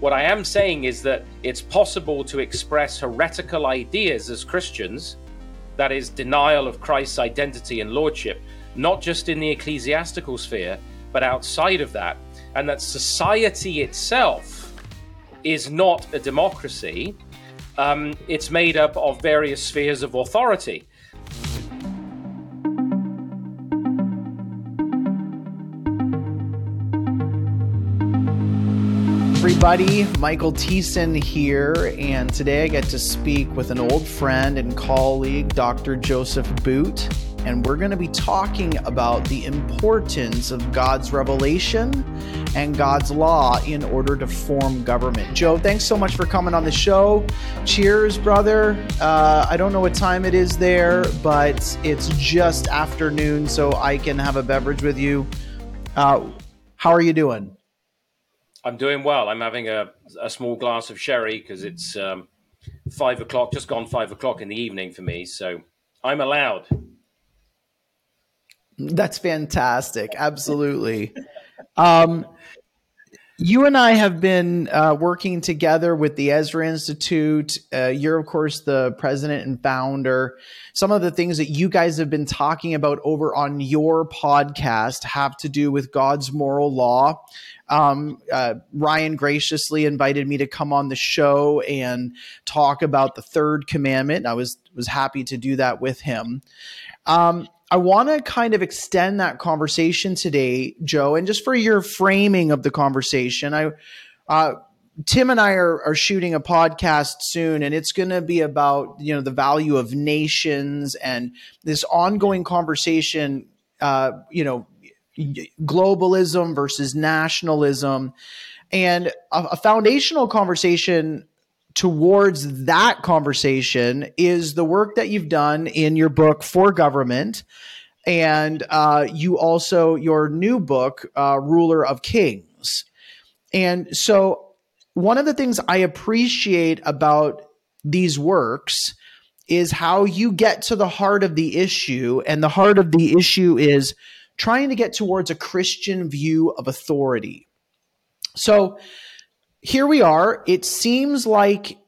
What I am saying is that it's possible to express heretical ideas as Christians, that is, denial of Christ's identity and lordship, not just in the ecclesiastical sphere, but outside of that, and that society itself is not a democracy. Um, it's made up of various spheres of authority. Everybody. Michael Thiessen here, and today I get to speak with an old friend and colleague, Dr. Joseph Boot, and we're going to be talking about the importance of God's revelation and God's law in order to form government. Joe, thanks so much for coming on the show. Cheers, brother. Uh, I don't know what time it is there, but it's just afternoon, so I can have a beverage with you. Uh, how are you doing? I'm doing well. I'm having a, a small glass of sherry because it's um, five o'clock, just gone five o'clock in the evening for me. So I'm allowed. That's fantastic. Absolutely. Um, you and I have been uh, working together with the Ezra Institute. Uh, you're, of course, the president and founder. Some of the things that you guys have been talking about over on your podcast have to do with God's moral law. Um, uh, Ryan graciously invited me to come on the show and talk about the third commandment. I was was happy to do that with him. Um, I want to kind of extend that conversation today, Joe, and just for your framing of the conversation, I. Uh, Tim and I are, are shooting a podcast soon, and it's going to be about you know the value of nations and this ongoing conversation. Uh, you know, globalism versus nationalism, and a, a foundational conversation towards that conversation is the work that you've done in your book for government and uh, you also your new book uh, ruler of kings. And so one of the things i appreciate about these works is how you get to the heart of the issue and the heart of the issue is trying to get towards a Christian view of authority. So here we are. It seems like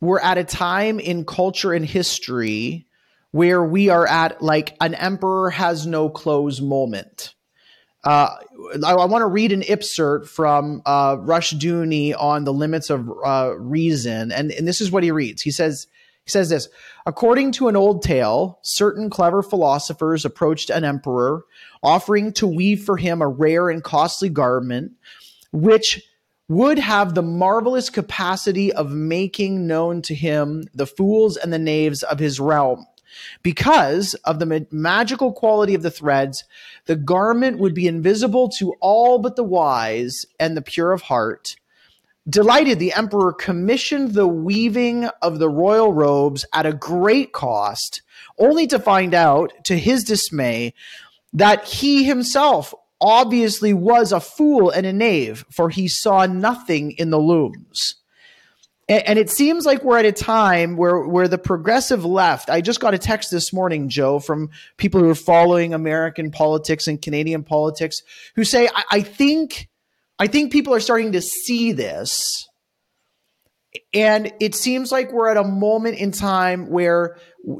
we're at a time in culture and history where we are at like an emperor has no clothes moment. Uh, I, I want to read an excerpt from uh, Rushdoony on the limits of uh, reason, and, and this is what he reads. He says, he says this According to an old tale, certain clever philosophers approached an emperor, offering to weave for him a rare and costly garment, which would have the marvelous capacity of making known to him the fools and the knaves of his realm. Because of the magical quality of the threads, the garment would be invisible to all but the wise and the pure of heart Delighted, the emperor commissioned the weaving of the royal robes at a great cost, only to find out, to his dismay, that he himself obviously was a fool and a knave, for he saw nothing in the looms. And, it seems like we're at a time where, where the progressive left, I just got a text this morning, Joe, from people who are following American politics and Canadian politics, who say, I, I think I think people are starting to see this. And it seems like we're at a moment in time where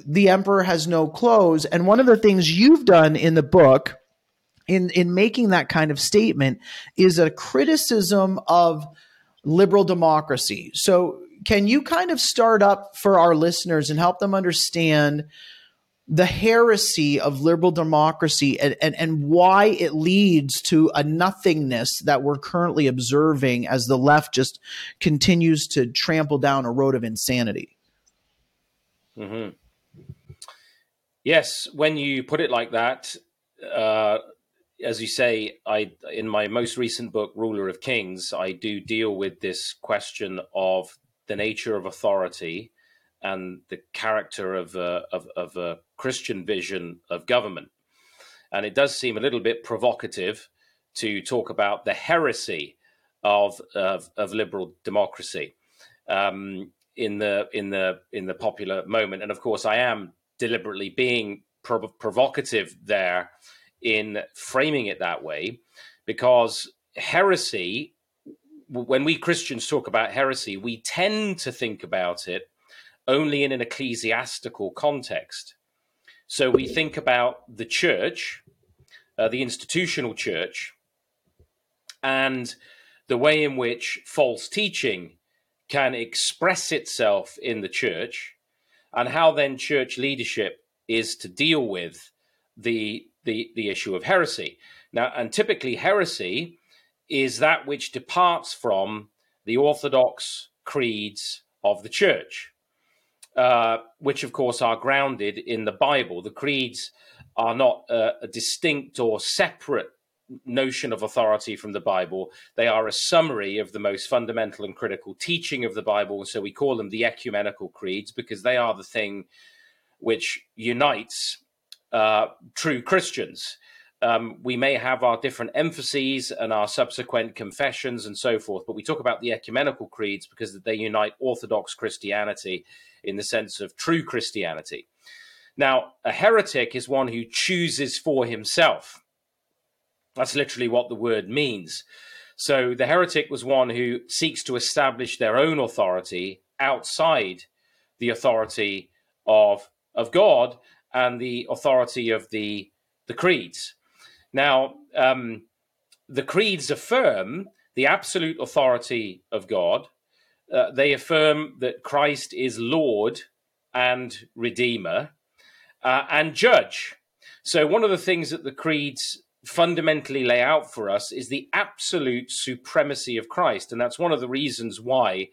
the emperor has no clothes. And one of the things you've done in the book, in, in making that kind of statement, is a criticism of liberal democracy. So, can you kind of start up for our listeners and help them understand the heresy of liberal democracy and, and, and why it leads to a nothingness that we're currently observing as the left just continues to trample down a road of insanity. Mm-hmm. Yes, when you put it like that, uh, as you say, I in my most recent book, Ruler of Kings, I do deal with this question of the nature of authority and the character of a, of, of a Christian vision of government. And it does seem a little bit provocative to talk about the heresy of of, of liberal democracy um, in the in the in the popular moment. And of course, I am deliberately being prov- provocative there in framing it that way, because heresy. When we Christians talk about heresy, we tend to think about it only in an ecclesiastical context. So we think about the church, uh, the institutional church, and the way in which false teaching can express itself in the church, and how then church leadership is to deal with the the, the issue of heresy. Now, and typically heresy is that which departs from the orthodox creeds of the church, uh, which of course are grounded in the Bible. The creeds are not uh, a distinct or separate notion of authority from the Bible. They are a summary of the most fundamental and critical teaching of the Bible. So we call them the ecumenical creeds because they are the thing which unites uh, true Christians. Um, we may have our different emphases and our subsequent confessions and so forth, but we talk about the ecumenical creeds because they unite Orthodox Christianity in the sense of true Christianity. Now, a heretic is one who chooses for himself. That's literally what the word means. So the heretic was one who seeks to establish their own authority outside the authority of, of God and the authority of the, the creeds. Now, um, the creeds affirm the absolute authority of God. Uh, they affirm that Christ is Lord and Redeemer uh, and Judge. So, one of the things that the creeds fundamentally lay out for us is the absolute supremacy of Christ. And that's one of the reasons why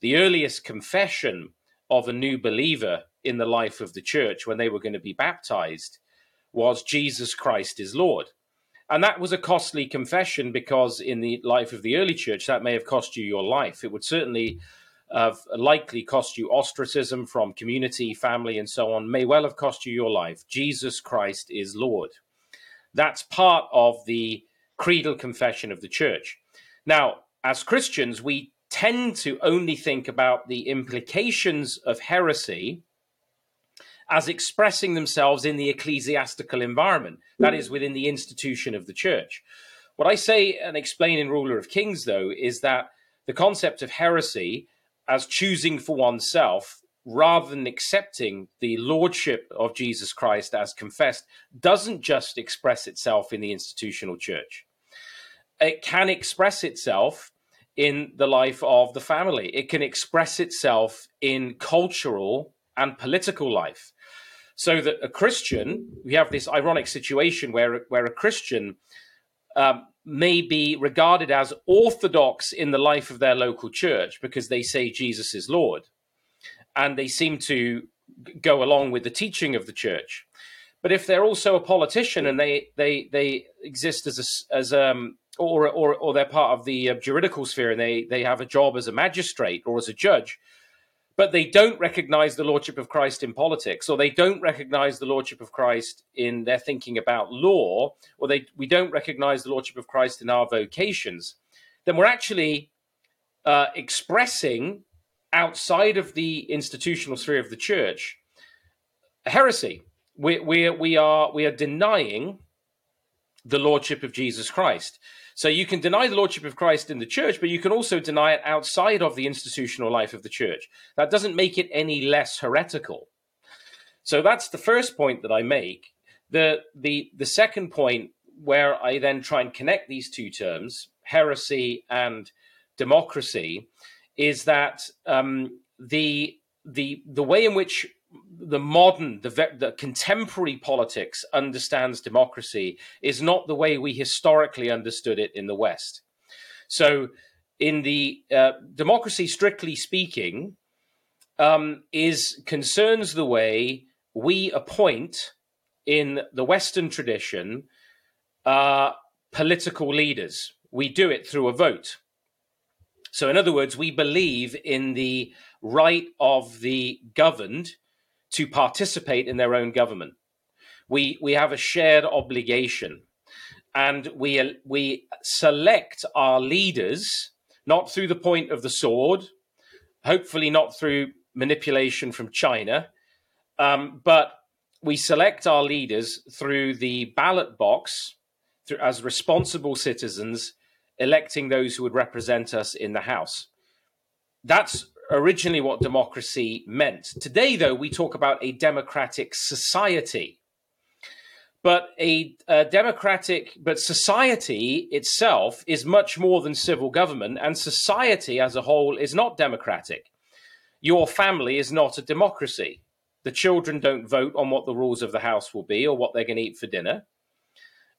the earliest confession of a new believer in the life of the church when they were going to be baptized was Jesus Christ is Lord. And that was a costly confession because in the life of the early church, that may have cost you your life. It would certainly have likely cost you ostracism from community, family, and so on, may well have cost you your life. Jesus Christ is Lord. That's part of the creedal confession of the church. Now, as Christians, we tend to only think about the implications of heresy as expressing themselves in the ecclesiastical environment, that is, within the institution of the church. What I say and explain in Ruler of Kings, though, is that the concept of heresy as choosing for oneself rather than accepting the lordship of Jesus Christ as confessed, doesn't just express itself in the institutional church. It can express itself in the life of the family, it can express itself in cultural and political life. So that a Christian, we have this ironic situation where, where a Christian um, may be regarded as orthodox in the life of their local church because they say Jesus is Lord and they seem to go along with the teaching of the church. But if they're also a politician and they they they exist as a as um or or or they're part of the uh, juridical sphere and they they have a job as a magistrate or as a judge, but they don't recognize the lordship of Christ in politics, or they don't recognize the lordship of Christ in their thinking about law, or they we don't recognize the lordship of Christ in our vocations, then we're actually uh, expressing outside of the institutional sphere of the church heresy. We, we, we, are, we are denying the lordship of Jesus Christ. So you can deny the lordship of Christ in the church, but you can also deny it outside of the institutional life of the church. That doesn't make it any less heretical. So that's the first point that I make. The the the second point where I then try and connect these two terms, heresy and democracy, is that um, the the the way in which the modern, the, the contemporary politics understands democracy is not the way we historically understood it in the West. So, in the uh, democracy, strictly speaking, um, is concerns the way we appoint in the Western tradition uh, political leaders. We do it through a vote. So, in other words, we believe in the right of the governed to participate in their own government. We we have a shared obligation, and we we select our leaders not through the point of the sword, hopefully not through manipulation from China, um, but we select our leaders through the ballot box through, as responsible citizens electing those who would represent us in the House. That's originally what democracy meant. Today, though, we talk about a democratic society. But a, a, democratic, but society itself is much more than civil government, and society as a whole is not democratic. Your family is not a democracy. The children don't vote on what the rules of the house will be or what they're going to eat for dinner.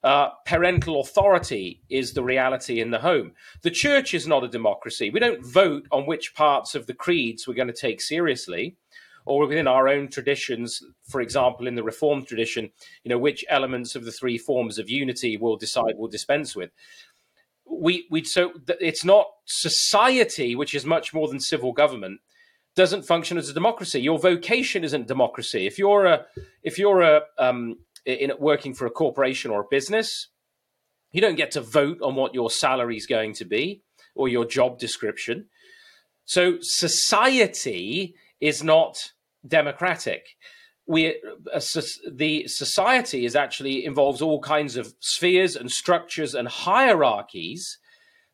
Uh, parental authority is the reality in the home. The church is not a democracy. We don't vote on which parts of the creeds we're going to take seriously, or within our own traditions. For example, in the Reformed tradition, you know which elements of the three forms of unity we'll decide we'll dispense with. We we so it's not society, which is much more than civil government, doesn't function as a democracy. Your vocation isn't democracy. If you're a if you're a um, in working for a corporation or a business, you don't get to vote on what your salary is going to be or your job description. So society is not democratic. We, uh, the society is actually involves all kinds of spheres and structures and hierarchies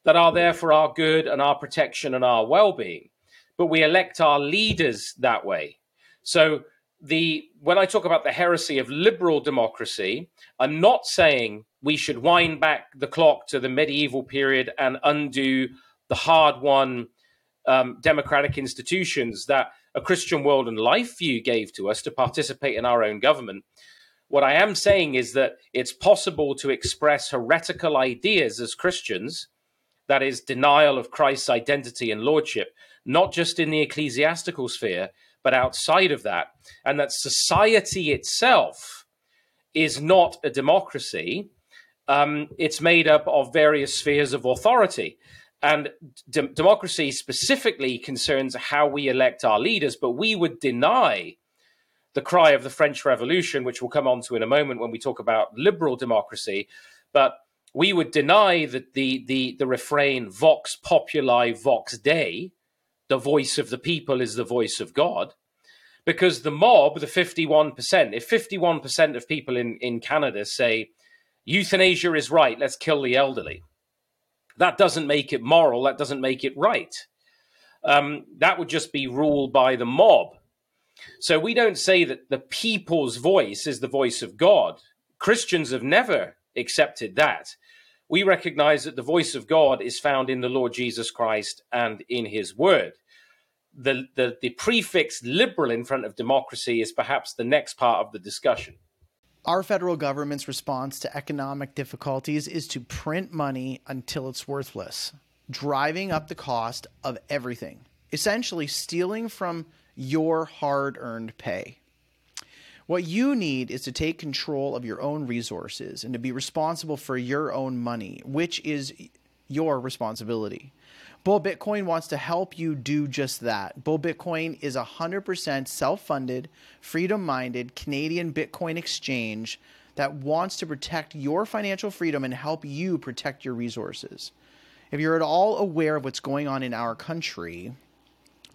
that are there for our good and our protection and our well-being. But we elect our leaders that way. So the when I talk about the heresy of liberal democracy, I'm not saying we should wind back the clock to the medieval period and undo the hard won um, democratic institutions that a Christian world and life view gave to us to participate in our own government. What I am saying is that it's possible to express heretical ideas as Christians, that is, denial of Christ's identity and lordship, not just in the ecclesiastical sphere, but outside of that, and that society itself is not a democracy. Um, it's made up of various spheres of authority. And de- democracy specifically concerns how we elect our leaders, but we would deny the cry of the French Revolution, which we'll come on to in a moment when we talk about liberal democracy. But we would deny that the, the, the refrain vox populi vox dei, the voice of the people is the voice of God. Because the mob, the 51%, if 51% of people in, in Canada say euthanasia is right, let's kill the elderly, that doesn't make it moral, that doesn't make it right. Um, that would just be ruled by the mob. So we don't say that the people's voice is the voice of God. Christians have never accepted that. We recognize that the voice of God is found in the Lord Jesus Christ and in his word the, the, the prefix liberal in front of democracy is perhaps the next part of the discussion. Our federal government's response to economic difficulties is to print money until it's worthless, driving up the cost of everything, essentially stealing from your hard earned pay. What you need is to take control of your own resources and to be responsible for your own money, which is your responsibility. Bull Bitcoin wants to help you do just that. Bull Bitcoin is a 100% self funded, freedom minded Canadian Bitcoin exchange that wants to protect your financial freedom and help you protect your resources. If you're at all aware of what's going on in our country,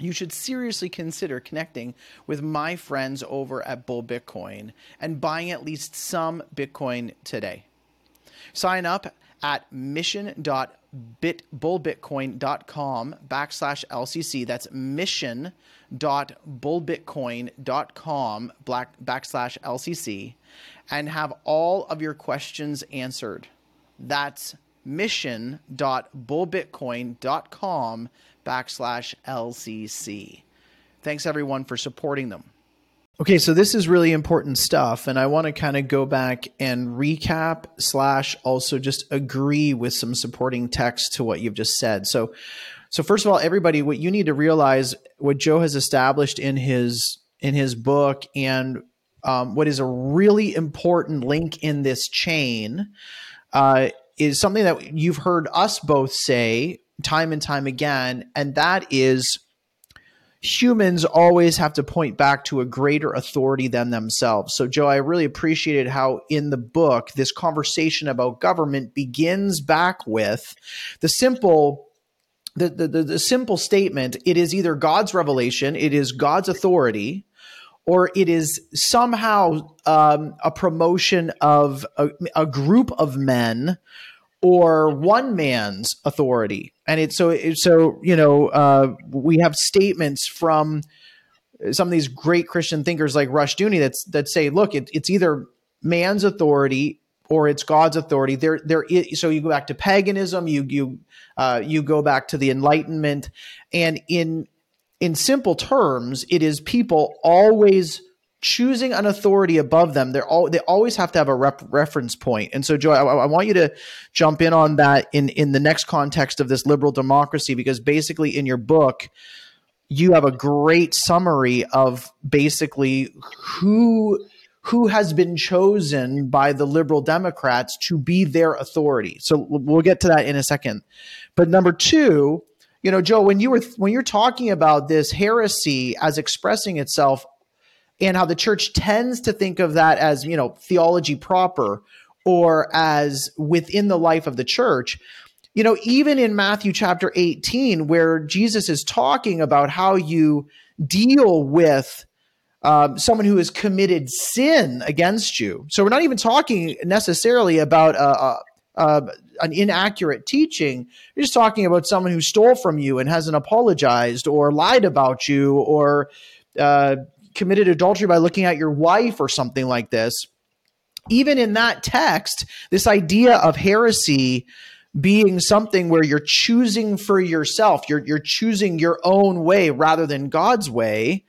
you should seriously consider connecting with my friends over at Bull Bitcoin and buying at least some Bitcoin today. Sign up at mission.bullbitcoin.com backslash LCC. That's mission.bullbitcoin.com backslash LCC and have all of your questions answered. That's mission.bullbitcoin.com backslash LCC. Thanks everyone for supporting them. Okay, so this is really important stuff, and I want to kind of go back and recap slash also just agree with some supporting text to what you've just said. So, so first of all, everybody, what you need to realize, what Joe has established in his in his book, and um, what is a really important link in this chain uh, is something that you've heard us both say time and time again, and that is humans always have to point back to a greater authority than themselves. So, Joe, I really appreciated how in the book, this conversation about government begins back with the simple. The, the, the, the simple statement it is either God's revelation, it is God's authority, or it is somehow um, a promotion of a, a, group of men or one man's authority. And it's so so you know uh, we have statements from some of these great Christian thinkers like Rushdoony that's that say, look, it, it's either man's authority or it's God's authority. There, there. Is, so you go back to paganism, you you uh, you go back to the Enlightenment, and in in simple terms, it is people always choosing an authority above them. They're all they always have to have a rep- reference point. And so, Joy, I, I, want you to jump in on that in in the next context of this liberal democracy, because basically in your book. You have a great summary of basically who who has been chosen by the liberal democrats to be their authority so we'll get to that in a second but number two you know, Joe, when you were when you're talking about this heresy as expressing itself and how the church tends to think of that as, you know, theology proper or as within the life of the church, you know, even in Matthew chapter 18, where Jesus is talking about how you deal with um, someone who has committed sin against you. So we're not even talking necessarily about a, uh, an inaccurate teaching. You're just talking about someone who stole from you and hasn't apologized or lied about you or uh, committed adultery by looking at your wife or something like this. Even in that text, this idea of heresy being something where you're choosing for yourself, you're, you're choosing your own way rather than God's way.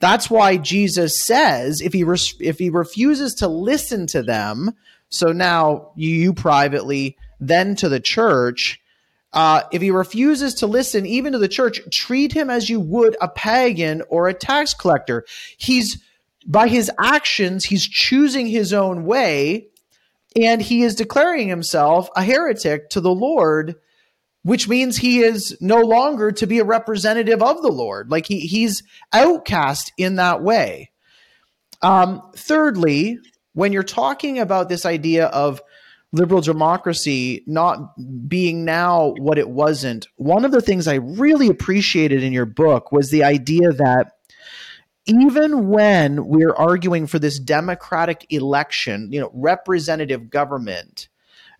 That's why Jesus says if he if he refuses to listen to them, so now you privately, then to the church. Uh, if he refuses to listen even to the church, treat him as you would a pagan or a tax collector. He's by his actions, he's choosing his own way, and he is declaring himself a heretic to the Lord, which means he is no longer to be a representative of the Lord. Like he he's outcast in that way. Um, thirdly, when you're talking about this idea of liberal democracy not being now what it wasn't, one of the things I really appreciated in your book was the idea that even when we're arguing for this democratic election, you know, representative government,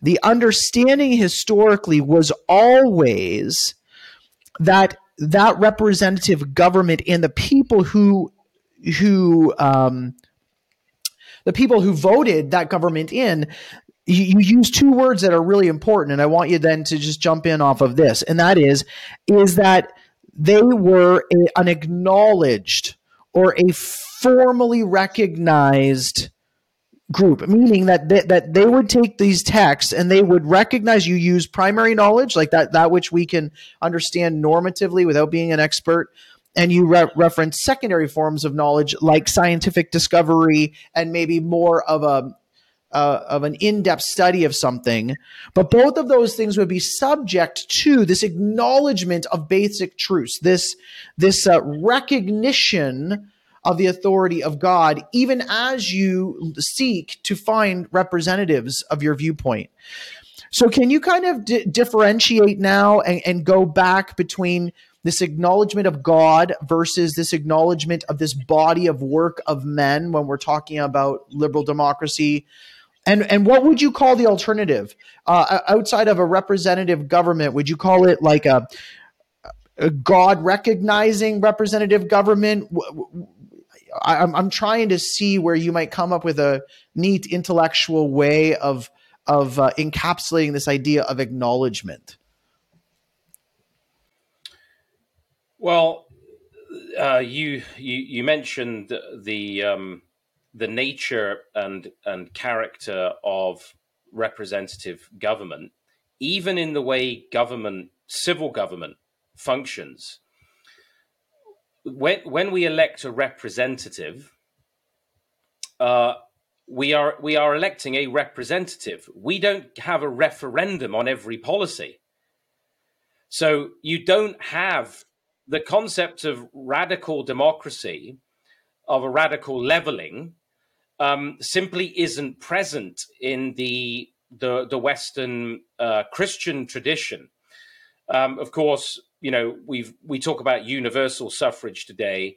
the understanding historically was always that that representative government and the people who who um, the people who voted that government in, you, you use two words that are really important, and I want you then to just jump in off of this, and that is is that they were a, an acknowledged or a formally recognized group, meaning that they, that they would take these texts and they would recognize you use primary knowledge, like that that which we can understand normatively without being an expert, and you re- reference secondary forms of knowledge like scientific discovery and maybe more of a uh, of an in-depth study of something but both of those things would be subject to this acknowledgement of basic truths this this uh, recognition of the authority of god even as you seek to find representatives of your viewpoint so can you kind of differentiate now and, and go back between this acknowledgement of God versus this acknowledgement of this body of work of men when we're talking about liberal democracy. And, and what would you call the alternative uh, outside of a representative government? Would you call it like a, a God recognizing representative government? I'm, I'm trying to see where you might come up with a neat intellectual way of of uh, encapsulating this idea of acknowledgement. Well, uh, you, you you mentioned the um, the nature and and character of representative government, even in the way government, civil government, functions. When when we elect a representative, uh, we are we are electing a representative. We don't have a referendum on every policy. So you don't have the concept of radical democracy, of a radical leveling, um, simply isn't present in the the, the Western uh, Christian tradition. Um, of course, you know we've we talk about universal suffrage today,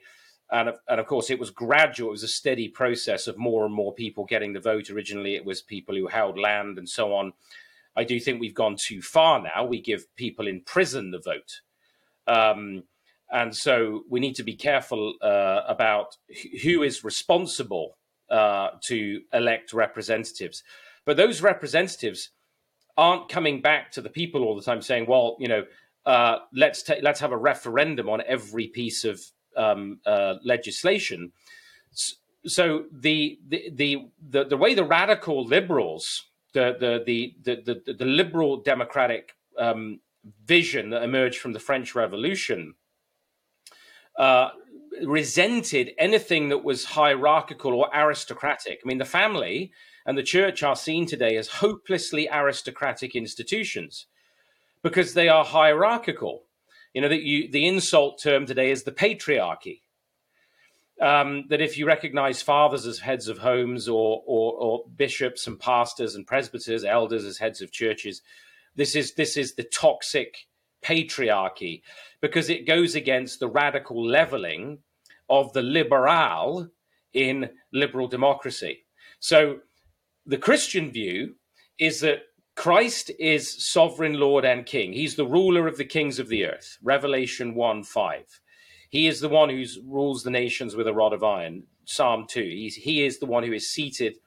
and of, and of course it was gradual. It was a steady process of more and more people getting the vote. Originally, it was people who held land and so on. I do think we've gone too far now. We give people in prison the vote. Um, and so we need to be careful uh, about who is responsible uh, to elect representatives. But those representatives aren't coming back to the people all the time saying, well, you know, uh, let's ta- let's have a referendum on every piece of um, uh, legislation. So the, the the the the way the radical liberals, the the the the the, the liberal democratic um, vision that emerged from the French Revolution, uh, resented anything that was hierarchical or aristocratic. I mean, the family and the church are seen today as hopelessly aristocratic institutions because they are hierarchical. You know, that you, the insult term today is the patriarchy. Um, that if you recognize fathers as heads of homes or, or, or bishops and pastors and presbyters, elders as heads of churches, this is this is the toxic patriarchy because it goes against the radical leveling of the liberal in liberal democracy. So the Christian view is that Christ is sovereign Lord and King. He's the ruler of the kings of the earth. Revelation 1 5. He is the one who rules the nations with a rod of iron. Psalm 2. He's, he is the one who is seated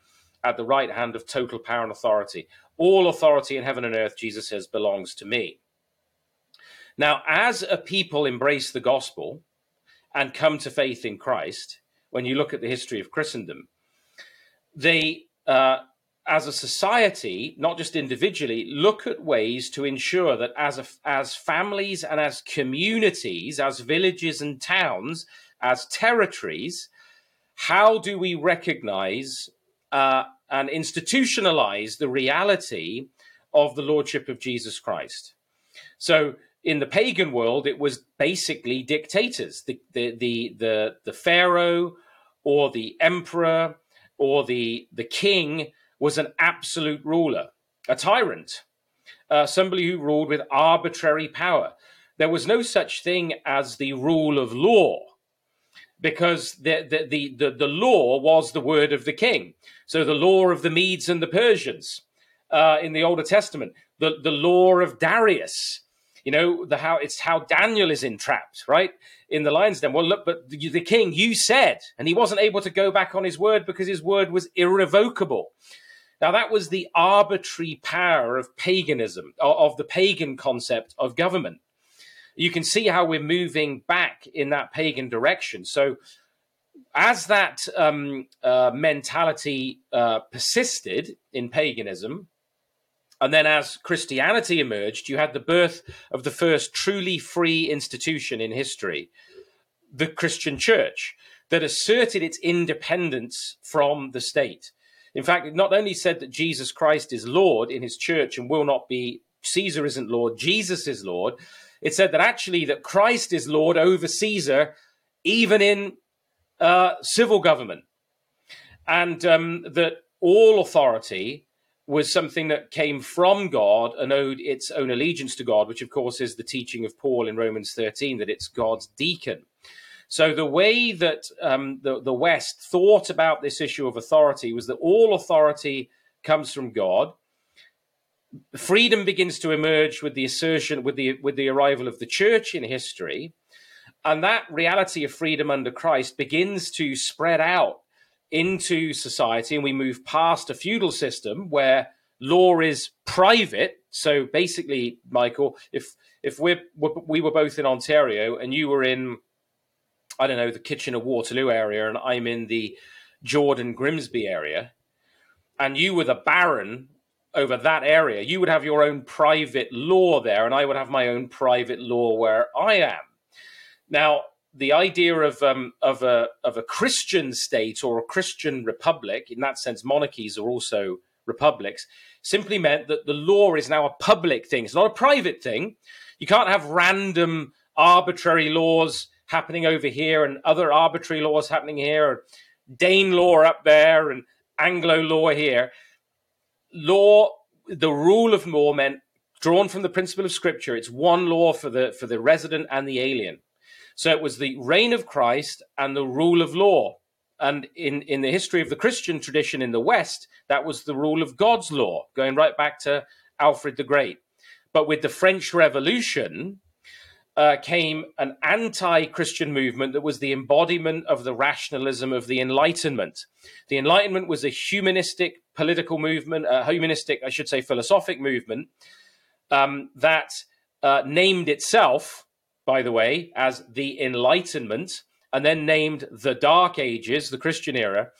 at the right hand of total power and authority. All authority in heaven and earth, Jesus says, belongs to me. Now, as a people embrace the gospel and come to faith in Christ, when you look at the history of Christendom, they, uh, as a society, not just individually, look at ways to ensure that as a, as families and as communities, as villages and towns, as territories, how do we recognize uh, and institutionalize the reality of the lordship of Jesus Christ? So in the pagan world, it was basically dictators. The the the the, the pharaoh or the emperor or the the king was an absolute ruler, a tyrant, uh, somebody who ruled with arbitrary power. There was no such thing as the rule of law because the, the, the, the, the law was the word of the king. So the law of the Medes and the Persians uh, in the Older Testament, the, the law of Darius, you know the how it's how Daniel is entrapped, right? In the lion's den. Well, look, but the, the king, you said, and he wasn't able to go back on his word because his word was irrevocable. Now, that was the arbitrary power of paganism, of the pagan concept of government. You can see how we're moving back in that pagan direction. So, as that um, uh, mentality uh, persisted in paganism, and then as Christianity emerged, you had the birth of the first truly free institution in history, the Christian church, that asserted its independence from the state. In fact, it not only said that Jesus Christ is Lord in his church and will not be, Caesar isn't Lord, Jesus is Lord. It said that actually that Christ is Lord over Caesar, even in uh, civil government. And um, that all authority was something that came from God and owed its own allegiance to God, which of course is the teaching of Paul in Romans 13 that it's God's deacon. So the way that um, the, the West thought about this issue of authority was that all authority comes from God. Freedom begins to emerge with the assertion, with the with the arrival of the church in history, and that reality of freedom under Christ begins to spread out into society and we move past a feudal system where law is private. So basically, Michael, if if we're, we were both in Ontario and you were in, I don't know, the Kitchener Waterloo area, and I'm in the Jordan Grimsby area, and you were the baron over that area, you would have your own private law there, and I would have my own private law where I am. Now, the idea of um, of a of a Christian state or a Christian republic, in that sense, monarchies are also republics, simply meant that the law is now a public thing. It's not a private thing. You can't have random arbitrary laws happening over here and other arbitrary laws happening here, or Dane law up there and Anglo law here. Law, the rule of law meant drawn from the principle of scripture. It's one law for the for the resident and the alien. So it was the reign of Christ and the rule of law. And in, in the history of the Christian tradition in the West, that was the rule of God's law, going right back to Alfred the Great. But with the French Revolution, uh, came an anti Christian movement that was the embodiment of the rationalism of the Enlightenment. The Enlightenment was a humanistic political movement, a humanistic, I should say, philosophic movement um, that uh, named itself, by the way, as the Enlightenment, and then named the Dark Ages, the Christian era,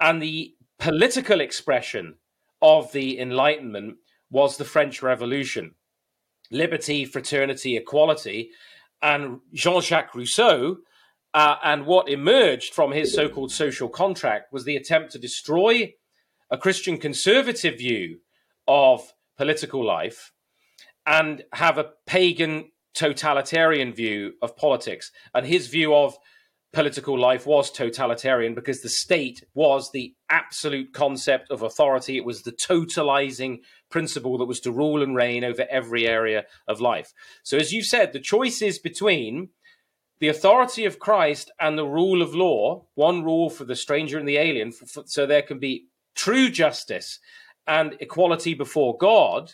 and the political expression of the Enlightenment was the French Revolution liberty, fraternity, equality. And Jean Jacques Rousseau, uh, and what emerged from his so called social contract was the attempt to destroy a Christian conservative view of political life and have a pagan totalitarian view of politics. And his view of political life was totalitarian because the state was the absolute concept of authority. It was the totalizing principle that was to rule and reign over every area of life. So, as you said, the choice is between the authority of Christ and the rule of law, one rule for the stranger and the alien, so there can be true justice and equality before God,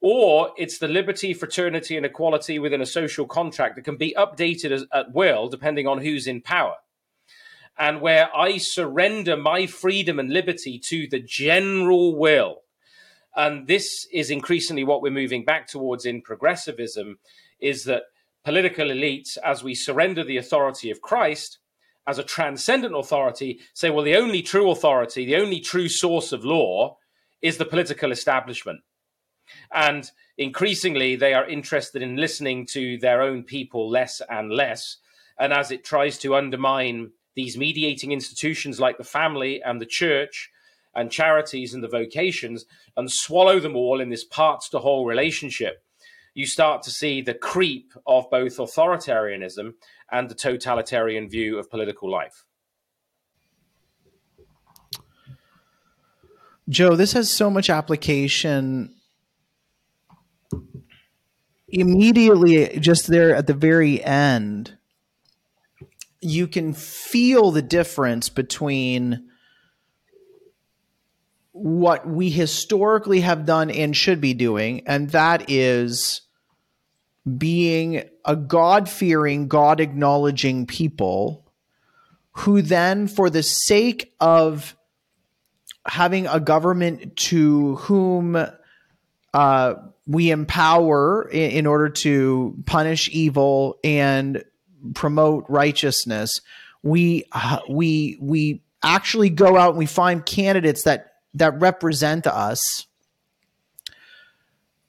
or it's the liberty, fraternity, and equality within a social contract that can be updated as, at will depending on who's in power. And where I surrender my freedom and liberty to the general will. And this is increasingly what we're moving back towards in progressivism is that political elites, as we surrender the authority of Christ as a transcendent authority, say, well, the only true authority, the only true source of law is the political establishment and increasingly, they are interested in listening to their own people less and less. And as it tries to undermine these mediating institutions like the family and the church and charities and the vocations and swallow them all in this parts to whole relationship, you start to see the creep of both authoritarianism and the totalitarian view of political life. Joe, this has so much application immediately just there at the very end you can feel the difference between what we historically have done and should be doing and that is being a god-fearing god-acknowledging people who then for the sake of having a government to whom uh, we empower in, in order to punish evil and promote righteousness. We uh, we we actually go out and we find candidates that that represent us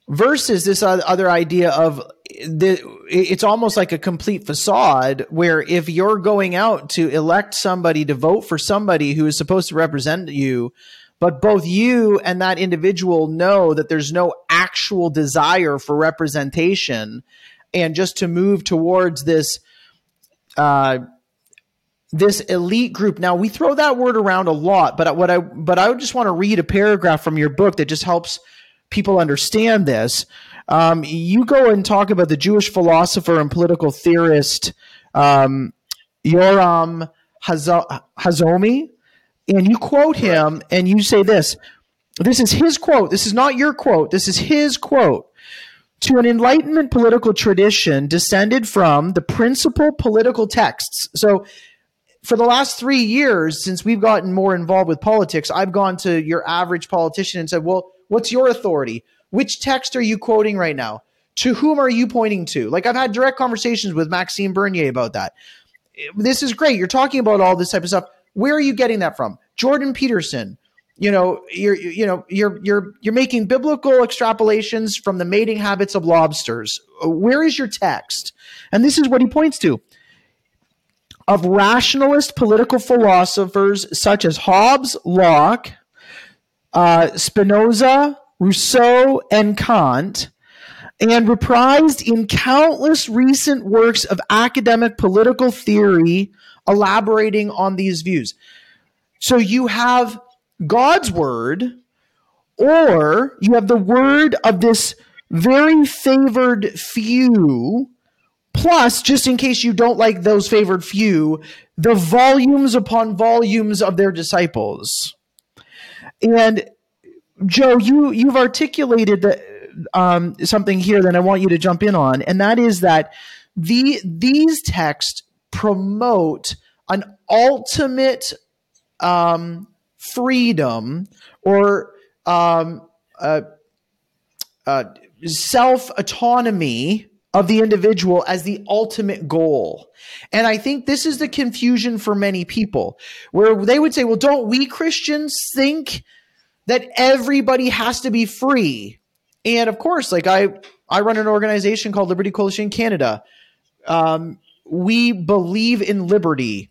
versus this other idea of the, it's almost like a complete facade where if you're going out to elect somebody to vote for somebody who is supposed to represent you but both you and that individual know that there's no actual desire for representation. And just to move towards this uh, this elite group. Now we throw that word around a lot but what i but i would just want to read a paragraph from your book that just helps people understand this. Um, you go and talk about the jewish philosopher and political theorist um, yoram Hazony and you quote him and you say this this is his quote. This is not your quote. This is his quote. To an enlightenment political tradition descended from the principal political texts. So for the last three years since we've gotten more involved with politics i've gone to your average politician and said well what's your authority? Which text are you quoting right now? To whom are you pointing to? Like i've had direct conversations with maxime bernier about that. This is great. You're talking about all this type of stuff. Where are you getting that from? Jordan Peterson. You know, you're you know you're you're you're making biblical extrapolations from the mating habits of lobsters. Where is your text? And this is what he points to. of rationalist political philosophers such as Hobbes, Locke, uh, Spinoza, Rousseau, and Kant, and reprised in countless recent works of academic political theory elaborating on these views. So you have God's word, or you have the word of this very favored few, plus, just in case you don't like those favored few, the volumes upon volumes of their disciples. And Joe, you you've articulated um, something here that I want you to jump in on, and that is that the these texts promote an ultimate um, freedom or um, uh, uh, self autonomy of the individual as the ultimate goal. And I think this is the confusion for many people, where they would say, well, don't we Christians think that everybody has to be free? And of course, like I, I run an organization called Liberty Coalition Canada. Um, we believe in liberty.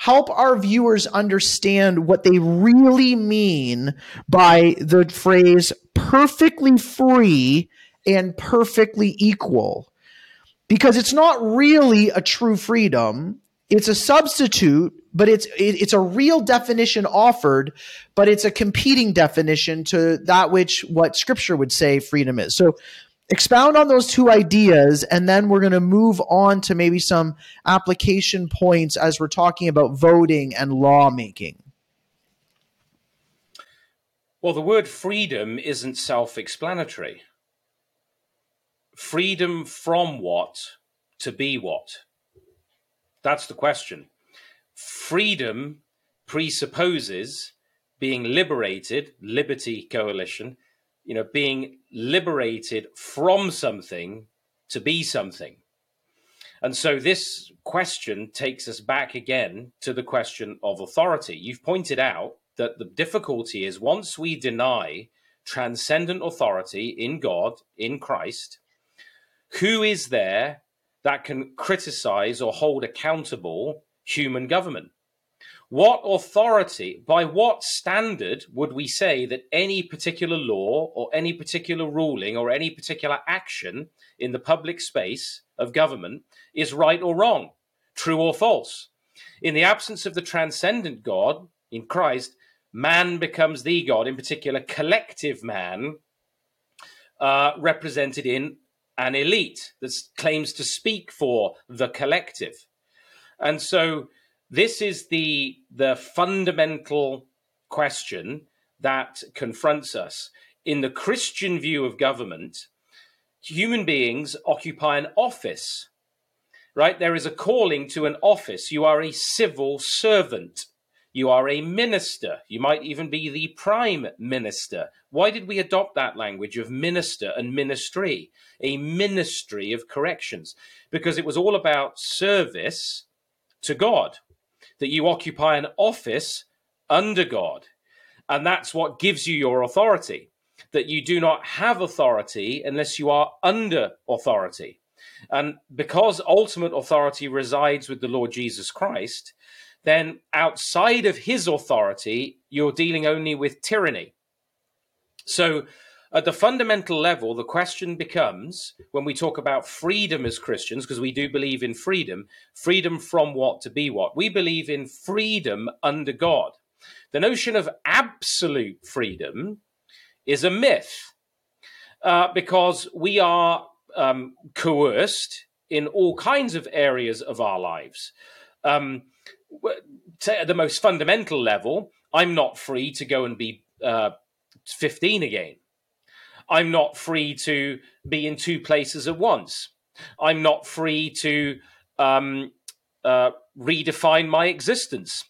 Help our viewers understand what they really mean by the phrase perfectly free and perfectly equal. Because it's not really a true freedom. It's a substitute, but it's it, it's a real definition offered, but it's a competing definition to that which what scripture would say freedom is. So expound on those two ideas and then we're going to move on to maybe some application points as we're talking about voting and lawmaking. Well, the word freedom isn't self explanatory. Freedom from what to be what? That's the question. Freedom presupposes being liberated, Liberty Coalition, you know, being liberated from something to be something. And so this question takes us back again to the question of authority. You've pointed out that the difficulty is once we deny transcendent authority in God, in Christ, who is there that can criticize or hold accountable human government? What authority, by what standard would we say that any particular law or any particular ruling or any particular action in the public space of government is right or wrong, true or false? In the absence of the transcendent God in Christ, man becomes the God, in particular, collective man, uh, represented in an elite that claims to speak for the collective. And so this is the, the fundamental question that confronts us. In the Christian view of government, human beings occupy an office, right? There is a calling to an office. You are a civil servant. You are a minister. You might even be the prime minister. Why did we adopt that language of minister and ministry? A ministry of corrections. Because it was all about service to God, that you occupy an office under God. And that's what gives you your authority, that you do not have authority unless you are under authority. And because ultimate authority resides with the Lord Jesus Christ, then outside of his authority, you're dealing only with tyranny. So, at the fundamental level, the question becomes when we talk about freedom as Christians, because we do believe in freedom, freedom from what to be what. We believe in freedom under God. The notion of absolute freedom is a myth uh, because we are um, coerced in all kinds of areas of our lives. Um, at the most fundamental level, I'm not free to go and be uh, 15 again. I'm not free to be in two places at once. I'm not free to um, uh, redefine my existence.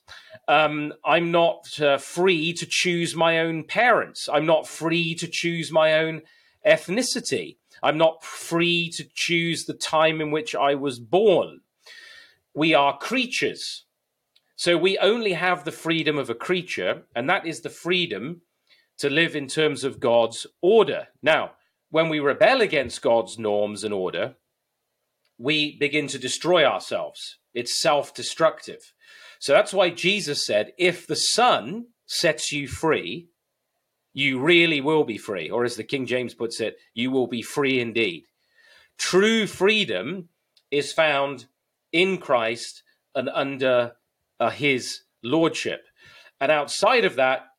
Um, I'm not uh, free to choose my own parents. I'm not free to choose my own ethnicity. I'm not free to choose the time in which I was born. We are creatures. So we only have the freedom of a creature, and that is the freedom to live in terms of God's order. Now, when we rebel against God's norms and order, we begin to destroy ourselves. it's self destructive. So that's why Jesus said, if the Son sets you free, you really will be free. Or as the King James puts it, you will be free indeed. True freedom is found in Christ and under uh, his lordship. And outside of that,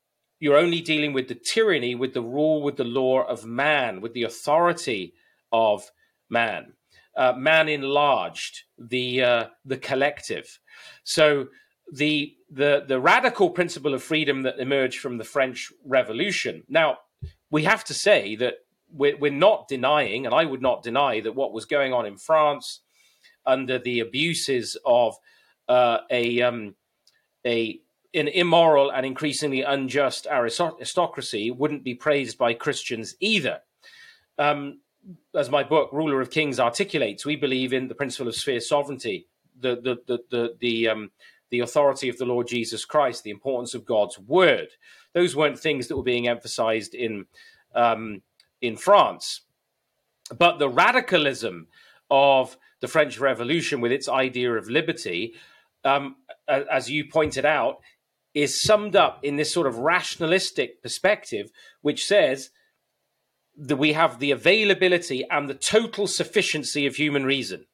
you're only dealing with the tyranny, with the rule, with the law of man, with the authority of man. Uh, man enlarged, the uh, the collective. So the the the radical principle of freedom that emerged from the French Revolution. Now we have to say that we're, we're not denying, and I would not deny that what was going on in France under the abuses of uh, a um, a an immoral and increasingly unjust aristocracy wouldn't be praised by Christians either. Um, as my book Ruler of Kings articulates, we believe in the principle of sphere sovereignty, the the the the, the um, the authority of the Lord Jesus Christ, the importance of God's word. Those weren't things that were being emphasized in um, in France, but the radicalism of the French Revolution, with its idea of liberty, um, as you pointed out, is summed up in this sort of rationalistic perspective, which says that we have the availability and the total sufficiency of human reason.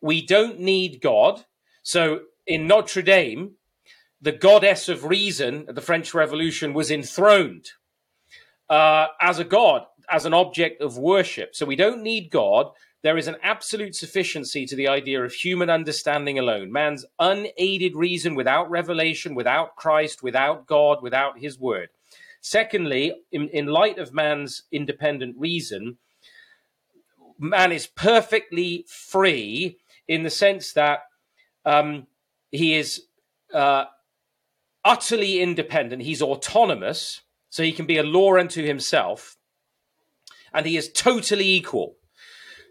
We don't need God. So in Notre Dame, the goddess of reason at the French Revolution was enthroned uh, as a god, as an object of worship. So we don't need God. There is an absolute sufficiency to the idea of human understanding alone, man's unaided reason without revelation, without Christ, without God, without his word. Secondly, in, in light of man's independent reason, man is perfectly free in the sense that um, he is uh, utterly independent. He's autonomous, so he can be a law unto himself, and he is totally equal.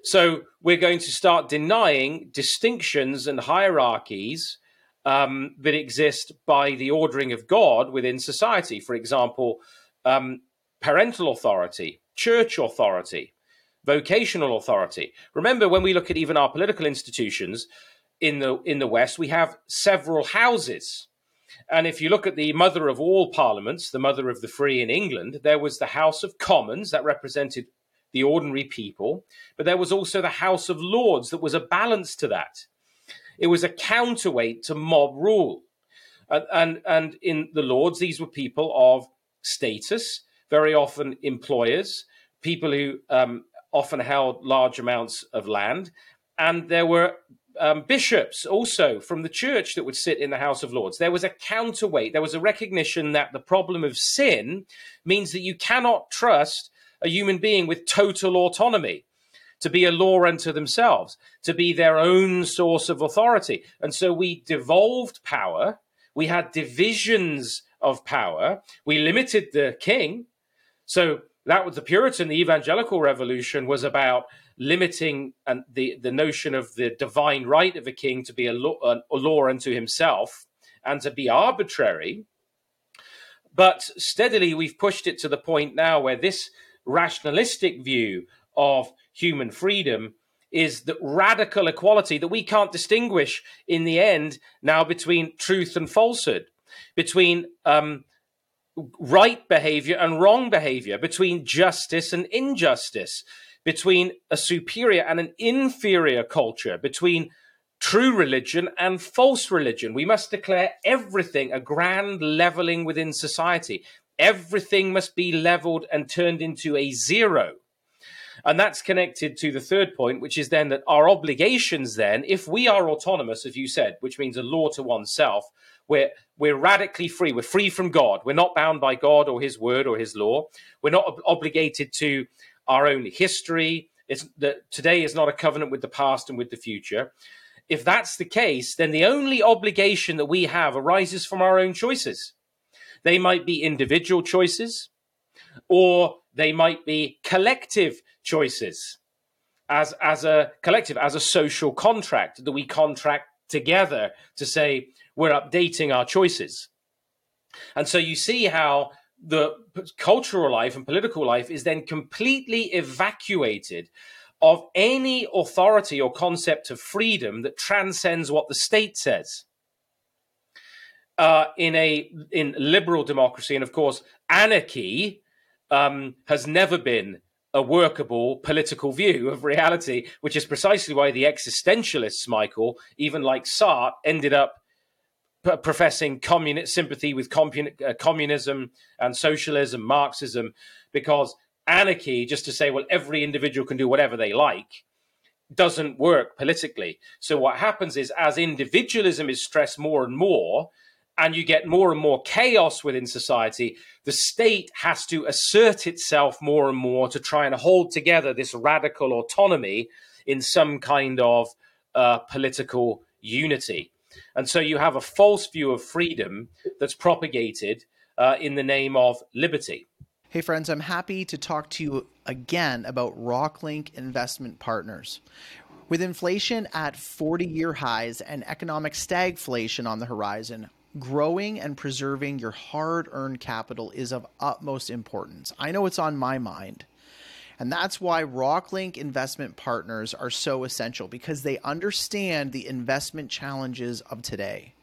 So we're going to start denying distinctions and hierarchies um, that exist by the ordering of God within society. For example, um, parental authority, church authority, vocational authority. Remember, when we look at even our political institutions, in the in the West, we have several houses. And if you look at the mother of all parliaments, the mother of the free in England, there was the House of Commons that represented the ordinary people, but there was also the House of Lords that was a balance to that. It was a counterweight to mob rule. And, and, and in the Lords, these were people of status, very often employers, people who um, often held large amounts of land. And there were um, bishops also from the church that would sit in the House of Lords. There was a counterweight. There was a recognition that the problem of sin means that you cannot trust a human being with total autonomy to be a law unto themselves, to be their own source of authority. And so we devolved power. We had divisions of power. We limited the king. So that was the Puritan, the evangelical revolution was about limiting and the, the notion of the divine right of a king to be a law, a law unto himself and to be arbitrary. But steadily, we've pushed it to the point now where this rationalistic view of human freedom is the radical equality that we can't distinguish in the end now between truth and falsehood, between um, right behavior and wrong behavior, between justice and injustice, between a superior and an inferior culture, between true religion and false religion. We must declare everything a grand leveling within society. Everything must be leveled and turned into a zero. And that's connected to the third point, which is then that our obligations, then, if we are autonomous, as you said, which means a law to oneself, we're, we're radically free. We're free from God. We're not bound by God or his word or his law. We're not ob- obligated to our own history. It's that today is not a covenant with the past and with the future. If that's the case, then the only obligation that we have arises from our own choices. They might be individual choices, or they might be collective choices as as a collective as a social contract that we contract together to say we're updating our choices and so you see how the cultural life and political life is then completely evacuated of any authority or concept of freedom that transcends what the state says. Uh, in a in liberal democracy, and of course, anarchy um, has never been a workable political view of reality, which is precisely why the existentialists, Michael, even like Sartre, ended up p- professing communi- sympathy with uh, communism and socialism, Marxism, because anarchy, just to say, well, every individual can do whatever they like, doesn't work politically. So what happens is, as individualism is stressed more and more, and you get more and more chaos within society, the state has to assert itself more and more to try and hold together this radical autonomy in some kind of uh, political unity. And so you have a false view of freedom that's propagated uh, in the name of liberty. Hey, friends, I'm happy to talk to you again about Rocklinc Investment Partners. With inflation at 40 year highs and economic stagflation on the horizon, growing and preserving your hard earned capital is of utmost importance. I know it's on my mind. And that's why Rocklinc investment partners are so essential because they understand the investment challenges of today.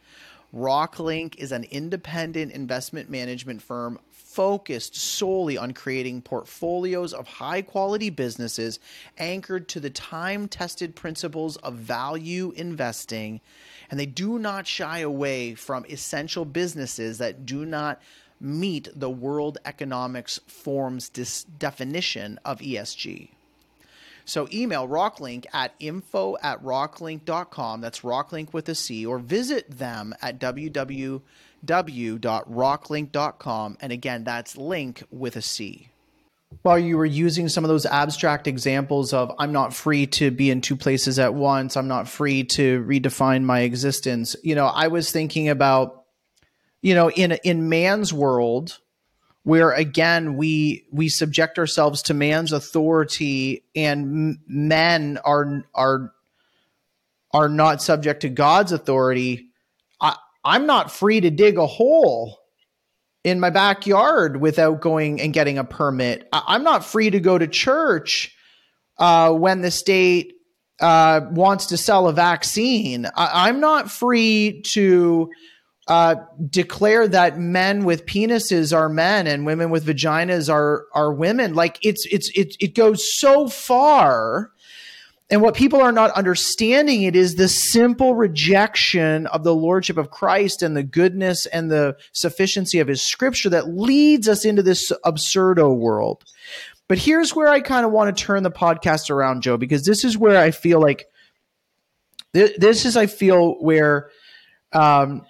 Rocklinc is an independent investment management firm focused solely on creating portfolios of high quality businesses anchored to the time tested principles of value investing. And they do not shy away from essential businesses that do not meet the World Economics Forum's dis- definition of ESG. So email Rocklinc at info at rocklinc.com. That's Rocklinc with a C, or visit them at www.rocklinc.com. And again, that's link with a C. While you were using some of those abstract examples of I'm not free to be in two places at once, I'm not free to redefine my existence, you know, I was thinking about, you know, in in man's world, where again we we subject ourselves to man's authority and men are are are not subject to God's authority I I'm not free to dig a hole in my backyard without going and getting a permit I, am not free to go to church uh, when the state uh, wants to sell a vaccine I, I'm not free to uh, declare that men with penises are men and women with vaginas are are women. Like it's it's it it goes so far. And what people are not understanding it is the simple rejection of the lordship of Christ and the goodness and the sufficiency of his scripture that leads us into this absurdo world. But here's where I kind of want to turn the podcast around, Joe, because this is where I feel like this is I feel where um,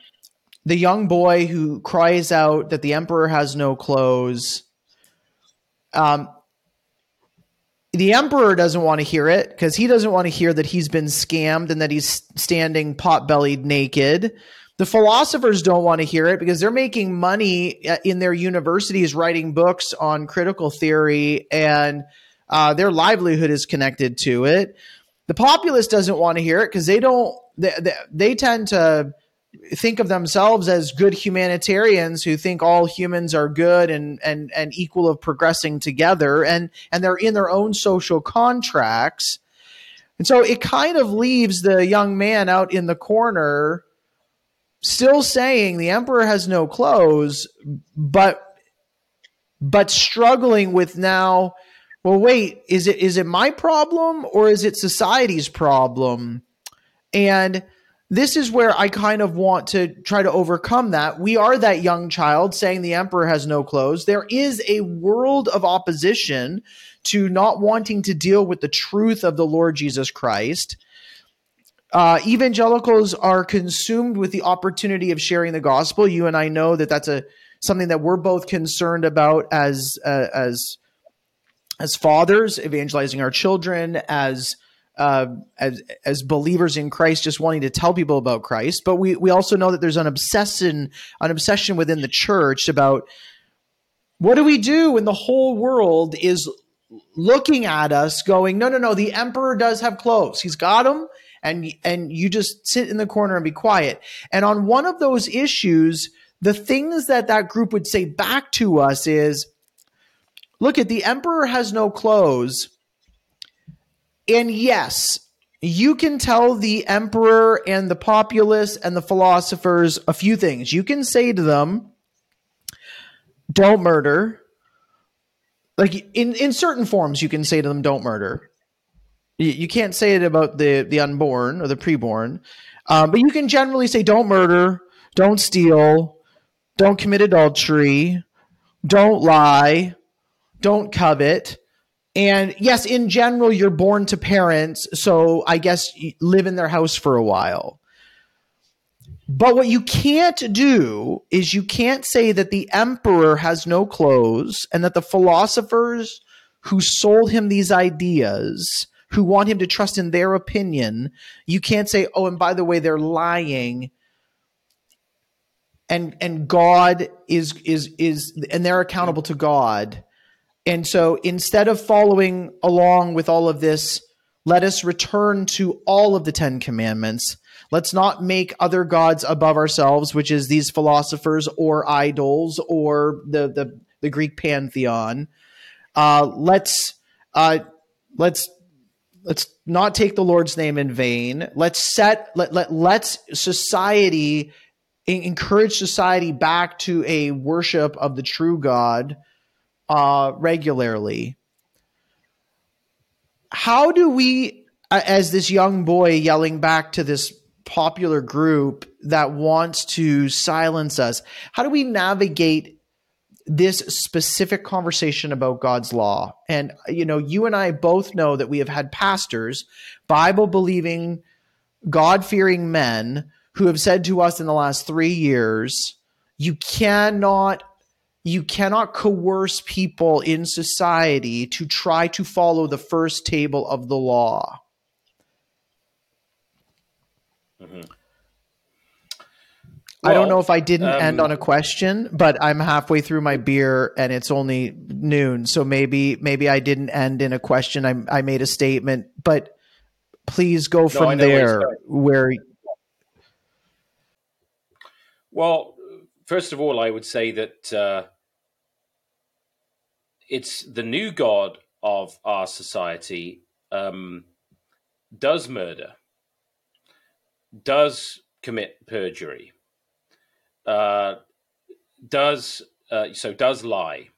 the young boy who cries out that the emperor has no clothes. Um, the emperor doesn't want to hear it because he doesn't want to hear that he's been scammed and that he's standing pot bellied naked. The philosophers don't want to hear it because they're making money uh, in their universities writing books on critical theory and uh, their livelihood is connected to it. The populace doesn't want to hear it because they don't, they, they, they tend to think of themselves as good humanitarians who think all humans are good and and and equal of progressing together and and they're in their own social contracts. And so it kind of leaves the young man out in the corner still saying the emperor has no clothes but but struggling with now well wait is it is it my problem or is it society's problem? And this is where I kind of want to try to overcome that. We are that young child saying the emperor has no clothes. There is a world of opposition to not wanting to deal with the truth of the Lord Jesus Christ. Uh, evangelicals are consumed with the opportunity of sharing the gospel. You and I know that that's a something that we're both concerned about as uh, as as fathers, evangelizing our children, as uh, as as believers in Christ, just wanting to tell people about Christ. But we we also know that there's an obsession an obsession within the church about what do we do when the whole world is looking at us, going, no, no, no, the emperor does have clothes. He's got them, and and you just sit in the corner and be quiet. And on one of those issues, the things that that group would say back to us is, look at the emperor has no clothes And yes, you can tell the emperor and the populace and the philosophers a few things. You can say to them, don't murder. Like in, in certain forms, you can say to them, don't murder. You, you can't say it about the, the unborn or the preborn, um, but you can generally say, don't murder, don't steal, don't commit adultery, don't lie, don't covet. And yes, in general, you're born to parents, so I guess live in their house for a while. But what you can't do is you can't say that the emperor has no clothes and that the philosophers who sold him these ideas, who want him to trust in their opinion, you can't say, oh, and by the way, they're lying. And and God is is is and they're accountable to God. And so instead of following along with all of this, let us return to all of the Ten Commandments Let's not make other gods above ourselves, which is these philosophers or idols or the the, the Greek pantheon. Uh, let's uh, let's let's not take the Lord's name in vain. Let's set let let let's society encourage society back to a worship of the true God uh, regularly. How do we, as this young boy yelling back to this popular group that wants to silence us. How do we navigate this specific conversation about God's law? And, you know, you and I both know that we have had pastors, Bible believing, God fearing men who have said to us in the last three years, you cannot you cannot coerce people in society to try to follow the first table of the law. Mm-hmm. I don't know if I didn't um, end on a question, but I'm halfway through my beer and it's only noon, so maybe maybe I didn't end in a question. I I made a statement, but please go from know there where Well, first of all, I would say that uh, it's the new god of our society um, does murder, does commit perjury, uh, does uh, so does lie,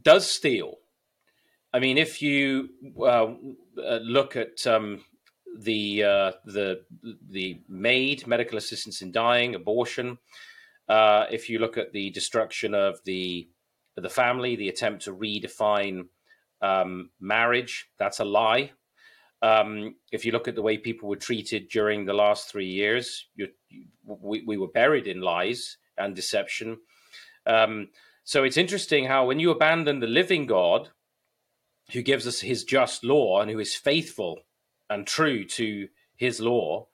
does steal. I mean, if you uh, look at um, the uh, the the MAID, medical assistance in dying, abortion. Uh, if you look at the destruction of the the family, the attempt to redefine um, marriage, that's a lie. Um, if you look at the way people were treated during the last three years, you, we, we were buried in lies and deception. Um, so it's interesting how when you abandon the living God, who gives us his just law and who is faithful and true to his law,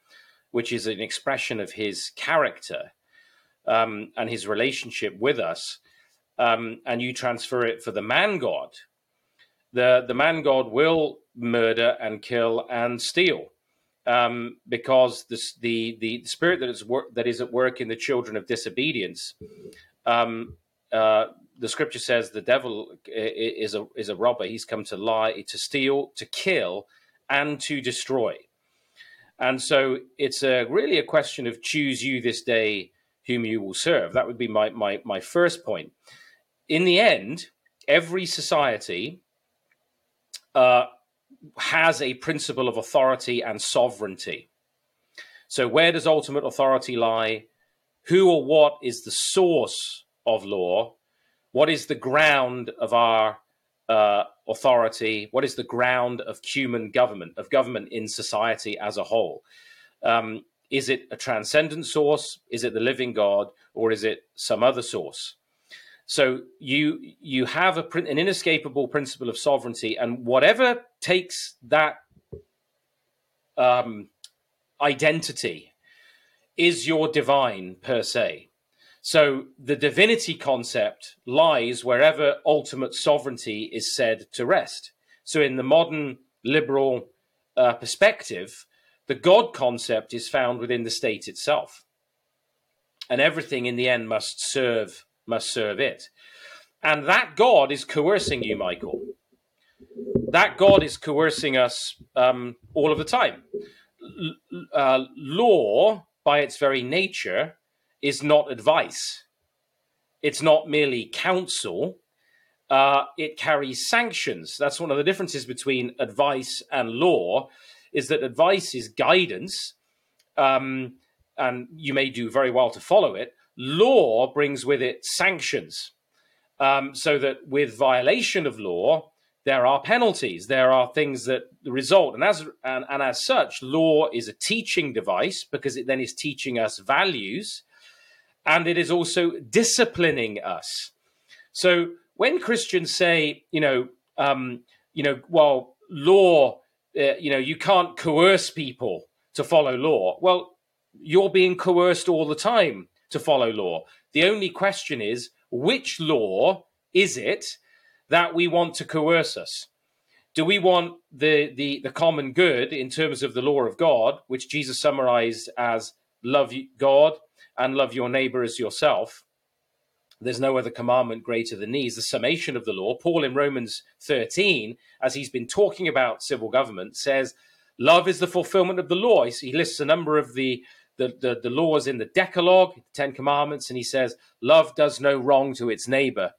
which is an expression of his character um, and his relationship with us, um, and you transfer it for the man God, the the man God will murder and kill and steal, um, because this, the the spirit that is wor- that is at work in the children of disobedience. Um, uh, the scripture says the devil is a is a robber. He's come to lie, to steal, to kill, and to destroy. And so it's a, really a question of choose you this day whom you will serve. That would be my, my, my first point. In the end, every society uh, has a principle of authority and sovereignty. So, where does ultimate authority lie? Who or what is the source of law? What is the ground of our uh, authority? What is the ground of human government, of government in society as a whole? Um, is it a transcendent source? Is it the living God, or is it some other source? So you you have a, an inescapable principle of sovereignty, and whatever takes that um, identity is your divine per se. So the divinity concept lies wherever ultimate sovereignty is said to rest. So in the modern liberal uh, perspective, the God concept is found within the state itself, and everything in the end must serve must serve it. And that God is coercing you, Michael. that God is coercing us um, all of the time. L- uh, law, by its very nature, is not advice. It's not merely counsel. Uh, it carries sanctions. That's one of the differences between advice and law. Is that advice is guidance, um, and you may do very well to follow it. Law brings with it sanctions, um, so that with violation of law, there are penalties. There are things that result, and as and, and as such, law is a teaching device because it then is teaching us values, and it is also disciplining us. So when Christians say, you know, um, you know, well, law, uh, you know, you can't coerce people to follow law. Well, you're being coerced all the time to follow law. The only question is, which law is it that we want to coerce us? Do we want the, the, the common good in terms of the law of God, which Jesus summarized as love God and love your neighbor as yourself? There's no other commandment greater than these, the summation of the law. Paul in Romans 13, as he's been talking about civil government, says, Love is the fulfillment of the law. He lists a number of the, the, the, the laws in the Decalogue, the Ten Commandments, and he says, Love does no wrong to its neighbor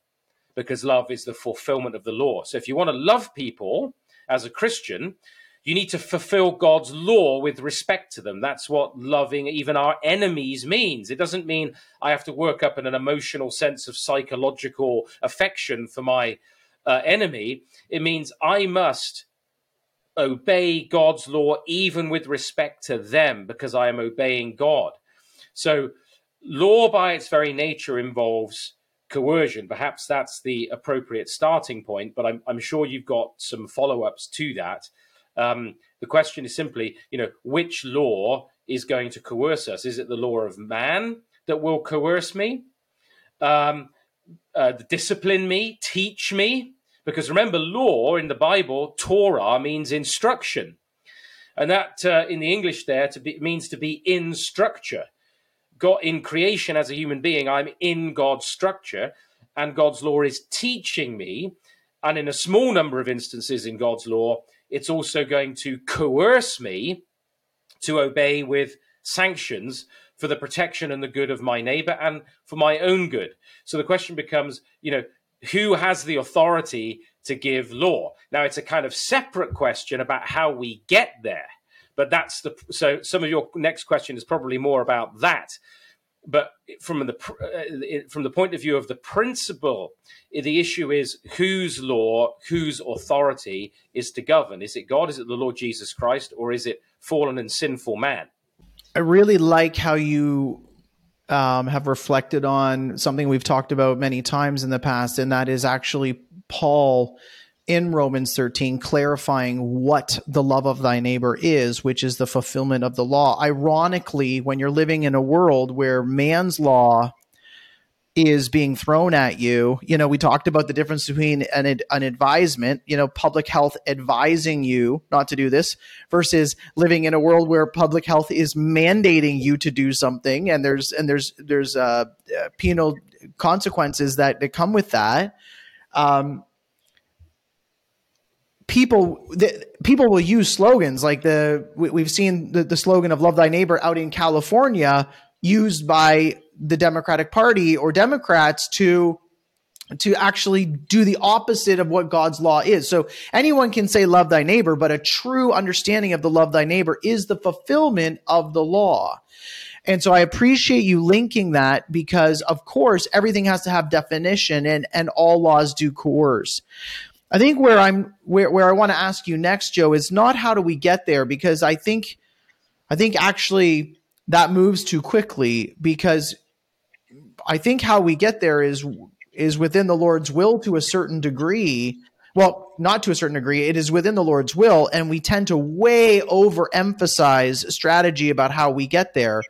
because love is the fulfillment of the law. So if you want to love people as a Christian, you need to fulfill God's law with respect to them. That's what loving even our enemies means. It doesn't mean I have to work up an emotional sense of psychological affection for my uh, enemy. It means I must obey God's law even with respect to them because I am obeying God. So, law by its very nature involves coercion. Perhaps that's the appropriate starting point, but I'm, I'm sure you've got some follow ups to that. Um, the question is simply, you know, which law is going to coerce us? Is it the law of man that will coerce me, um, uh, discipline me, teach me? Because remember, law in the Bible, Torah means instruction, and that uh, in the English there to be means to be in structure. God in creation as a human being, I'm in God's structure, and God's law is teaching me. And in a small number of instances in God's law, it's also going to coerce me to obey with sanctions for the protection and the good of my neighbor and for my own good. So the question becomes, you know, who has the authority to give law? Now, it's a kind of separate question about how we get there. But that's the so some of your next question is probably more about that. But from the uh, from the point of view of the principle, the issue is whose law, whose authority is to govern? Is it God? Is it the Lord Jesus Christ, or is it fallen and sinful man? I really like how you um, have reflected on something we've talked about many times in the past, and that is actually Paul in Romans 13 clarifying what the love of thy neighbor is, which is the fulfillment of the law. Ironically, when you're living in a world where man's law is being thrown at you, you know, we talked about the difference between an, an advisement, you know, public health advising you not to do this versus living in a world where public health is mandating you to do something and there's and there's there's uh, uh penal consequences that, that come with that. Um, people the, people will use slogans like the we, have seen the, the slogan of love thy neighbor out in california used by the democratic party or democrats to to actually do the opposite of what God's law is. So anyone can say love thy neighbor, but a true understanding of the love thy neighbor is the fulfillment of the law. And so I appreciate you linking that because of course everything has to have definition and and all laws do coerce. I think where I'm where where I want to ask you next, Joe, is not how do we get there because I think I think actually that moves too quickly because I think how we get there is is within the Lord's will to a certain degree. Well, not to a certain degree, it is within the Lord's will, and we tend to way overemphasize strategy about how we get there,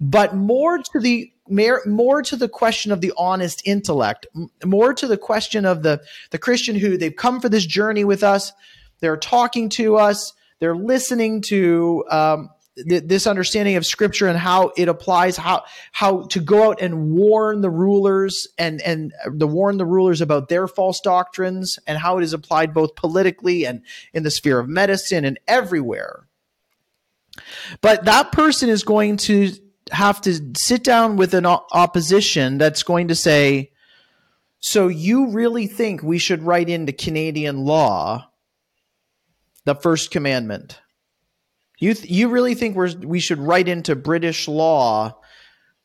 but more to the more to the question of the honest intellect, more to the question of the the Christian who they've come for this journey with us, they're talking to us, they're listening to um, th- this understanding of scripture and how it applies how how to go out and warn the rulers and and the warn the rulers about their false doctrines and how it is applied both politically and in the sphere of medicine and everywhere. But that person is going to have to sit down with an opposition that's going to say so you really think we should write into Canadian law the first commandment you th- you really think we're we should write into British law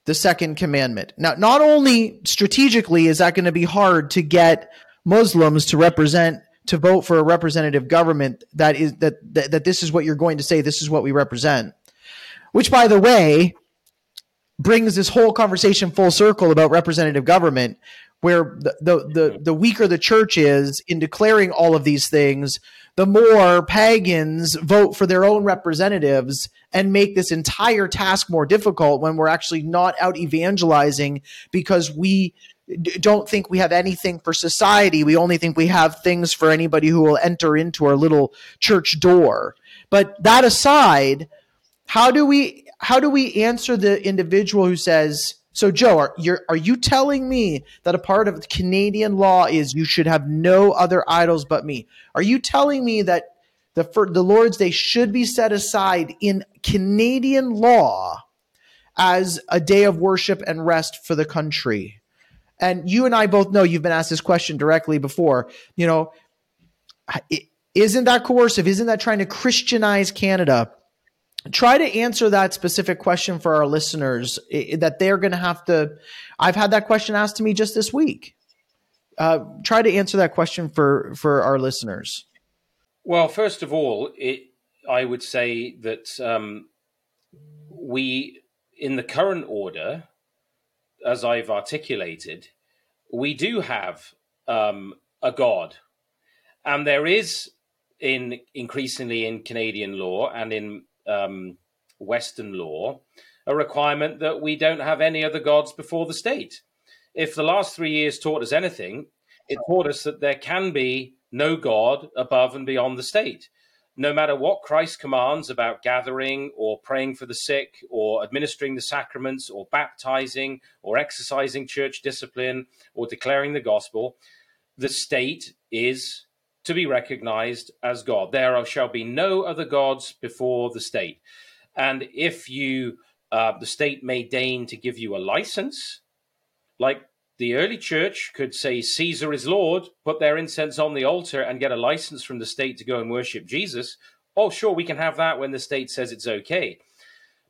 the second commandment? Now, not only strategically is that going to be hard to get Muslims to represent to vote for a representative government that is that, that that this is what you're going to say. This is what we represent. Which, by the way, brings this whole conversation full circle about representative government, where the, the the the weaker the church is in declaring all of these things, the more pagans vote for their own representatives and make this entire task more difficult when we're actually not out evangelizing because we don't think we have anything for society. We only think we have things for anybody who will enter into our little church door. But that aside, how do we how do we answer the individual who says, so, Joe, are you are you telling me that a part of Canadian law is you should have no other idols but me? Are you telling me that the for the Lord's Day should be set aside in Canadian law as a day of worship and rest for the country? And you and I both know you've been asked this question directly before. You know, isn't that coercive? Isn't that trying to Christianize Canada? Try to answer that specific question for our listeners that they're going to have to i've had that question asked to me just this week. Uh, try to answer that question for for our listeners. Well first of all it, i would say that um, we in the current order as i've articulated we do have um, a god. And there is in increasingly in canadian law and in um, Western law a requirement that we don't have any other gods before the state. If the last three years taught us anything, it taught us that there can be no God above and beyond the state. No matter what Christ commands about gathering or praying for the sick or administering the sacraments or baptizing or exercising church discipline or declaring the gospel, the state is to be recognized as God. There shall be no other gods before the state. And if you, uh, the state may deign to give you a license, like the early church could say Caesar is Lord, put their incense on the altar, and get a license from the state to go and worship Jesus. Oh, sure, we can have that when the state says it's okay.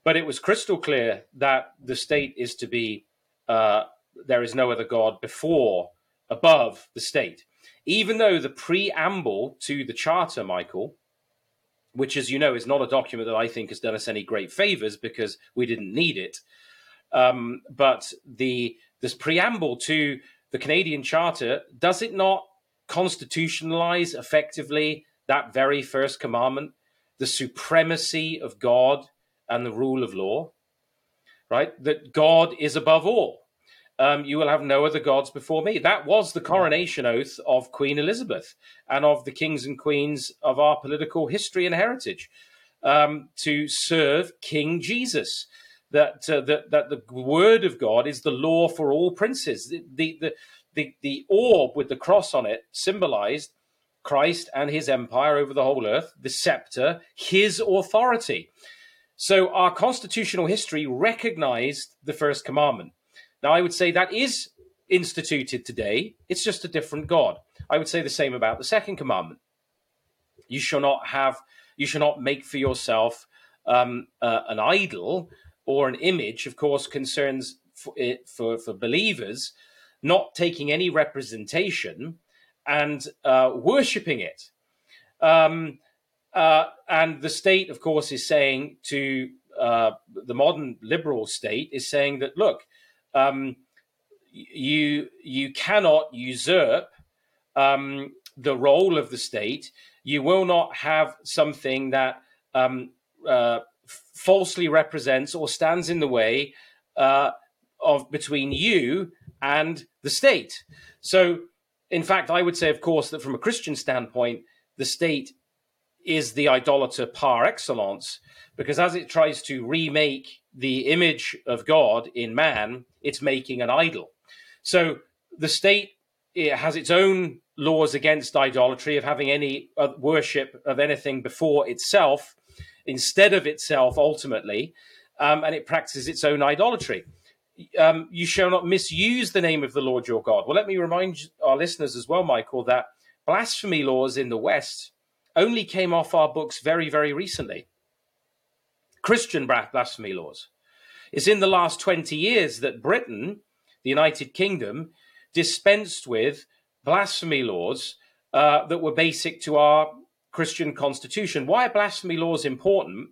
But it was crystal clear that the state is to be, uh, there is no other God before, above the state even though the preamble to the charter, Michael, which, as you know, is not a document that I think has done us any great favors because we didn't need it. Um, but the this preamble to the Canadian Charter does it not constitutionalize effectively that very first commandment, the supremacy of God and the rule of law, right? That God is above all um, you will have no other gods before me. That was the coronation oath of Queen Elizabeth and of the kings and queens of our political history and heritage um, to serve King Jesus. That, uh, that that the word of God is the law for all princes. The, the the the the orb with the cross on it symbolized Christ and his empire over the whole earth, the scepter, his authority. So our constitutional history recognized the first commandment. Now, I would say that is instituted today. It's just a different God. I would say the same about the second commandment. You shall not have, you shall not make for yourself um, uh, an idol or an image. Of course, concerns for, for, for believers not taking any representation and uh, worshipping it. Um, uh, and the state, of course, is saying to uh, the modern liberal state is saying that look, um, you you cannot usurp um, the role of the state. You will not have something that um, uh, falsely represents or stands in the way uh, of between you and the state. So, in fact, I would say, of course, that from a Christian standpoint, the state is the idolater par excellence because as it tries to remake the image of God in man, it's making an idol. So the state it has its own laws against idolatry of having any uh, worship of anything before itself instead of itself ultimately, um, and it practices its own idolatry. Um, you shall not misuse the name of the Lord your God. Well, let me remind our listeners as well, Michael, that blasphemy laws in the West only came off our books very, very recently. Christian blasphemy laws. It's in the last 20 years that Britain, the United Kingdom, dispensed with blasphemy laws uh, that were basic to our Christian constitution. Why are blasphemy laws important?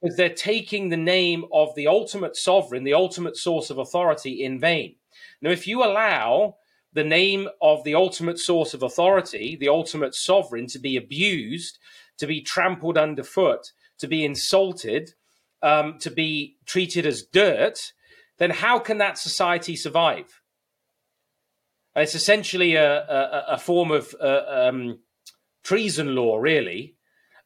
Because they're taking the name of the ultimate sovereign, the ultimate source of authority, in vain. Now, if you allow the name of the ultimate source of authority, the ultimate sovereign, to be abused, to be trampled underfoot, to be insulted, um, to be treated as dirt, then how can that society survive? it's essentially a, a, a form of uh, um, treason law, really.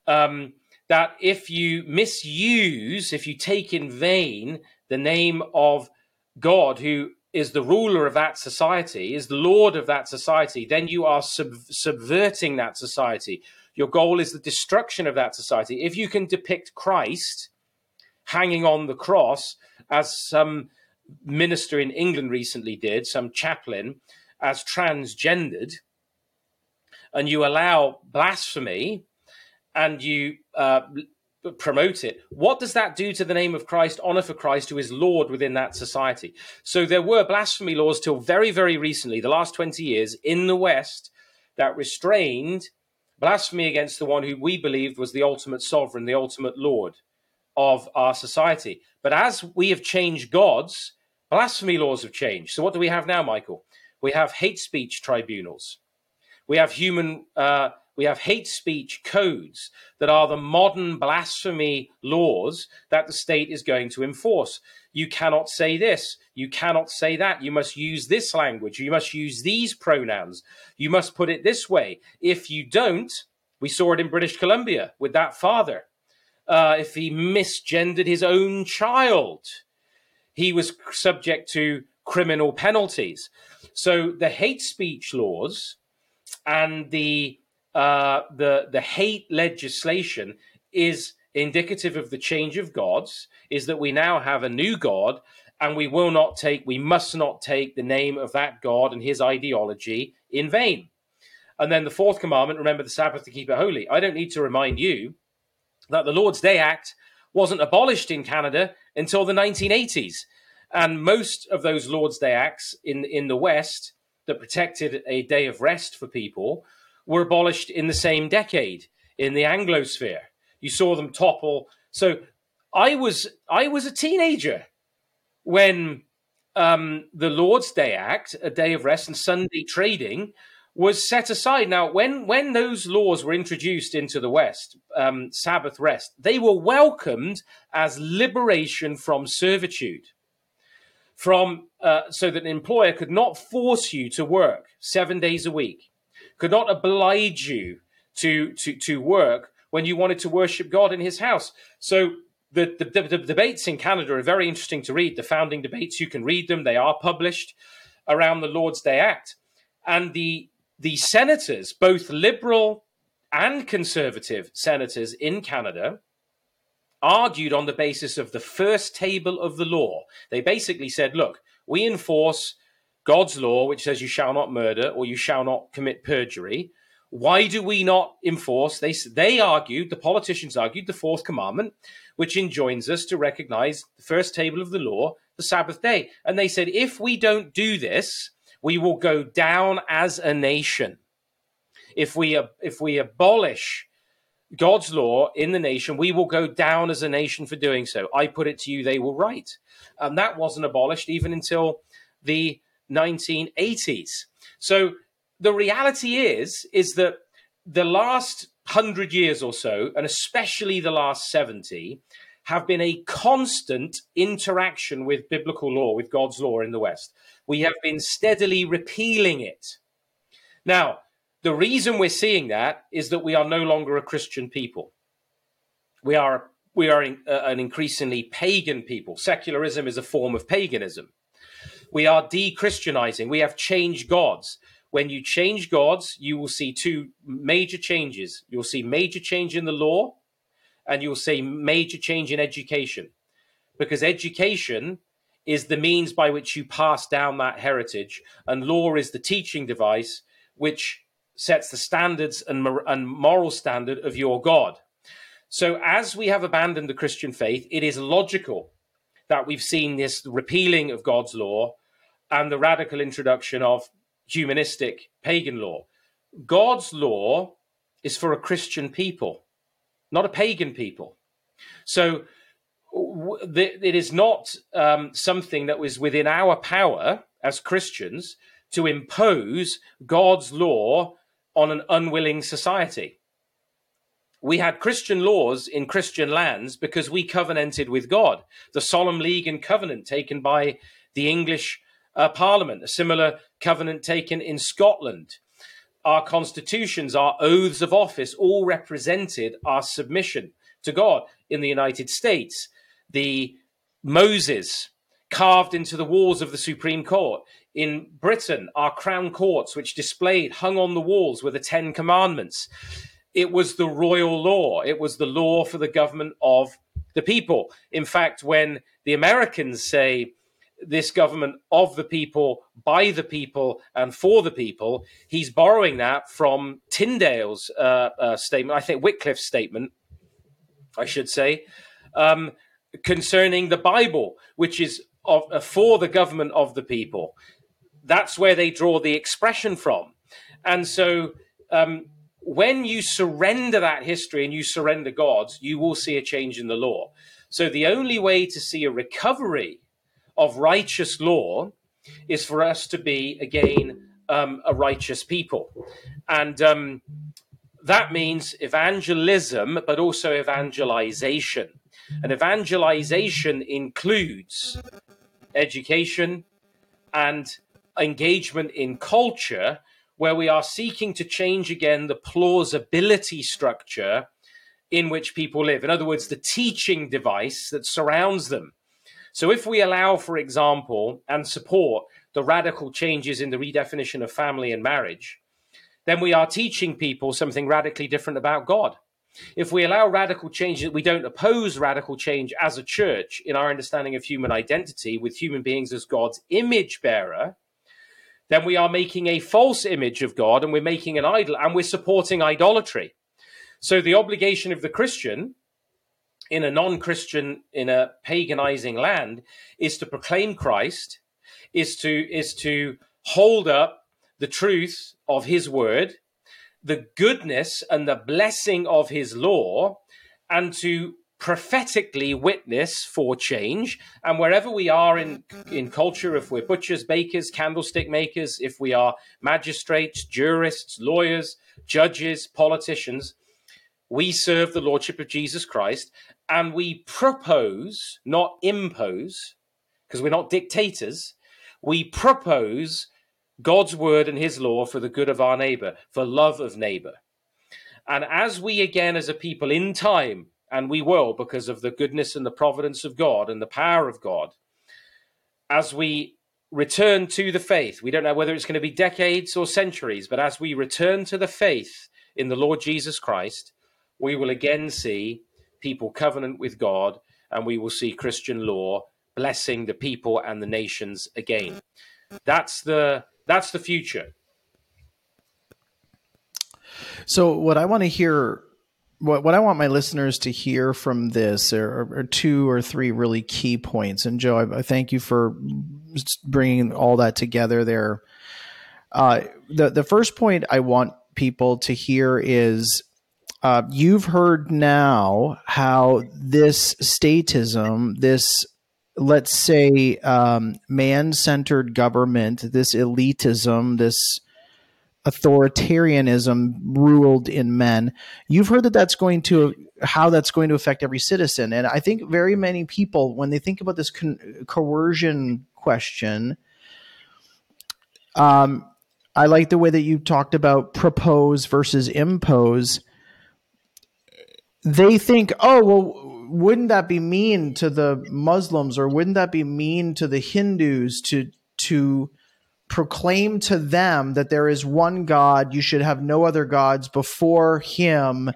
Um, that if you misuse, if you take in vain the name of God, who is the ruler of that society, is the lord of that society, then you are sub- subverting that society. Your goal is the destruction of that society. If you can depict Christ hanging on the cross, as some minister in England recently did, some chaplain, as transgendered, and you allow blasphemy and you uh, promote it, what does that do to the name of Christ, honor for Christ, who is Lord within that society? So there were blasphemy laws till very, very recently, the last 20 years, in the West that restrained blasphemy against the one who we believed was the ultimate sovereign, the ultimate Lord of our society. But as we have changed gods, blasphemy laws have changed. So what do we have now, Michael? We have hate speech tribunals. We have human. Uh, we have hate speech codes that are the modern blasphemy laws that the state is going to enforce. You cannot say this. You cannot say that. You must use this language. You must use these pronouns. You must put it this way. If you don't, we saw it in British Columbia with that father. Uh, if he misgendered his own child, he was subject to criminal penalties. So the hate speech laws and the uh, the the hate legislation is indicative of the change of gods. Is that we now have a new god, and we will not take, we must not take the name of that god and his ideology in vain. And then the fourth commandment: remember the Sabbath to keep it holy. I don't need to remind you that the Lord's Day Act wasn't abolished in Canada until the 1980s. And most of those Lord's Day acts in, in the West that protected a day of rest for people were abolished in the same decade in the Anglosphere. You saw them topple. So I was I was a teenager when um, the Lord's Day Act, a day of rest and Sunday trading, was set aside. Now, when when those laws were introduced into the West, um, Sabbath rest, they were welcomed as liberation from servitude from uh, so that an employer could not force you to work seven days a week, could not oblige you to to to work when you wanted to worship God in His house. So the, the, the, debates in Canada are very interesting to read. The founding debates, you can read them; they are published around the Lord's Day Act, and the the senators, both liberal and conservative senators in Canada, argued on the basis of the first table of the law. They basically said, look, we enforce God's law, which says you shall not murder or you shall not commit perjury. Why do we not enforce? They, they argued, the politicians argued, the fourth commandment, which enjoins us to recognize the first table of the law, the Sabbath day. And they said, if we don't do this, we will go down as a nation. If we, if we abolish God's law in the nation, we will go down as a nation for doing so. I put it to you, they were right. And that wasn't abolished even until the 1980s. So the reality is, is that the last hundred years or so, and especially the last 70, have been a constant interaction with biblical law, with God's law in the West. We have been steadily repealing it. Now, The reason we're seeing that is that we are no longer a Christian people. We are we are in, uh, an increasingly pagan people. Secularism is a form of paganism. We are de-Christianizing. We have changed gods. When you change gods, you will see two major changes. You'll see major change in the law, and you'll see major change in education, because education is the means by which you pass down that heritage, and law is the teaching device which sets the standards and, and moral standard of your God. So, as we have abandoned the Christian faith, it is logical that we've seen this repealing of God's law and the radical introduction of humanistic pagan law. God's law is for a Christian people, not a pagan people. So, it is not um, something that was within our power as Christians to impose God's law on an unwilling society. We had Christian laws in Christian lands because we covenanted with God. The Solemn League and Covenant taken by the English uh, Parliament, a similar covenant taken in Scotland. Our constitutions, our oaths of office, all represented our submission to God in the United States. The Moses carved into the walls of the Supreme Court. In Britain, our crown courts, which displayed, hung on the walls, were the Ten Commandments. It was the royal law. It was the law for the government of the people. In fact, when the Americans say this government of the people, by the people, and for the people, he's borrowing that from Tyndale's uh, uh, statement, I think Wycliffe's statement, I should say, um, concerning the Bible, which is of, uh, for the government of the people. That's where they draw the expression from. And so um, when you surrender that history and you surrender God's, you will see a change in the law. So the only way to see a recovery of righteous law is for us to be again um, a righteous people, and um, that means evangelism, but also evangelization. And evangelization includes education and engagement in culture where we are seeking to change again the plausibility structure in which people live. In other words, the teaching device that surrounds them. So, if we allow, for example, and support the radical changes in the redefinition of family and marriage, then we are teaching people something radically different about God. If we allow radical change, we don't oppose radical change as a church in our understanding of human identity with human beings as God's image bearer, then we are making a false image of God and we're making an idol and we're supporting idolatry. So the obligation of the Christian in a non Christian, in a paganizing land, is to proclaim Christ, is to, is to hold up the truth of his word, the goodness and the blessing of his law, and to prophetically witness for change. And wherever we are in, in culture, if we're butchers, bakers, candlestick makers, if we are magistrates, jurists, lawyers, judges, politicians, we serve the Lordship of Jesus Christ and we propose, not impose, because we're not dictators, we propose God's word and his law for the good of our neighbor, for love of neighbor. And as we again, as a people in time, and we will because of the goodness and the providence of God and the power of God. As we return to the faith, we don't know whether it's going to be decades or centuries, but as we return to the faith in the Lord Jesus Christ, we will again see people covenant with God and we will see Christian law blessing the people and the nations again. That's the that's the future. So what I want to hear what what I want my listeners to hear from this are, are two or three really key points. And Joe, I, I thank you for bringing all that together there. Uh, the the first point I want people to hear is uh, you've heard now how this statism, this let's say um, man centered government, this elitism, this authoritarianism ruled in men. You've heard that that's going to how that's going to affect every citizen, and I think very many people, when they think about this con- coercion question, um, I like the way that you talked about propose versus impose. They think, oh, well, wouldn't that be mean to the Muslims or wouldn't that be mean to the Hindus to to proclaim to them that there is one God, you should have no other gods before him.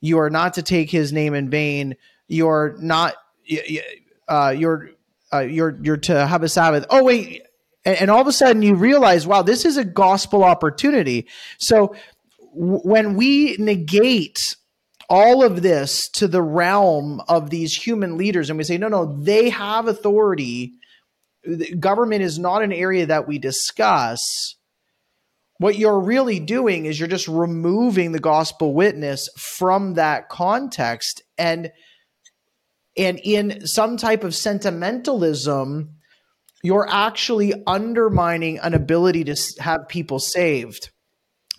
You are not to take his name in vain. You're not uh, you're uh, you're you're to have a Sabbath. Oh wait, and, and all of a sudden you realize, wow, this is a gospel opportunity. So w- when we negate all of this to the realm of these human leaders and we say, no, no, they have authority. Government is not an area that we discuss. What you're really doing is you're just removing the gospel witness from that context and and in some type of sentimentalism you're actually undermining an ability to have people saved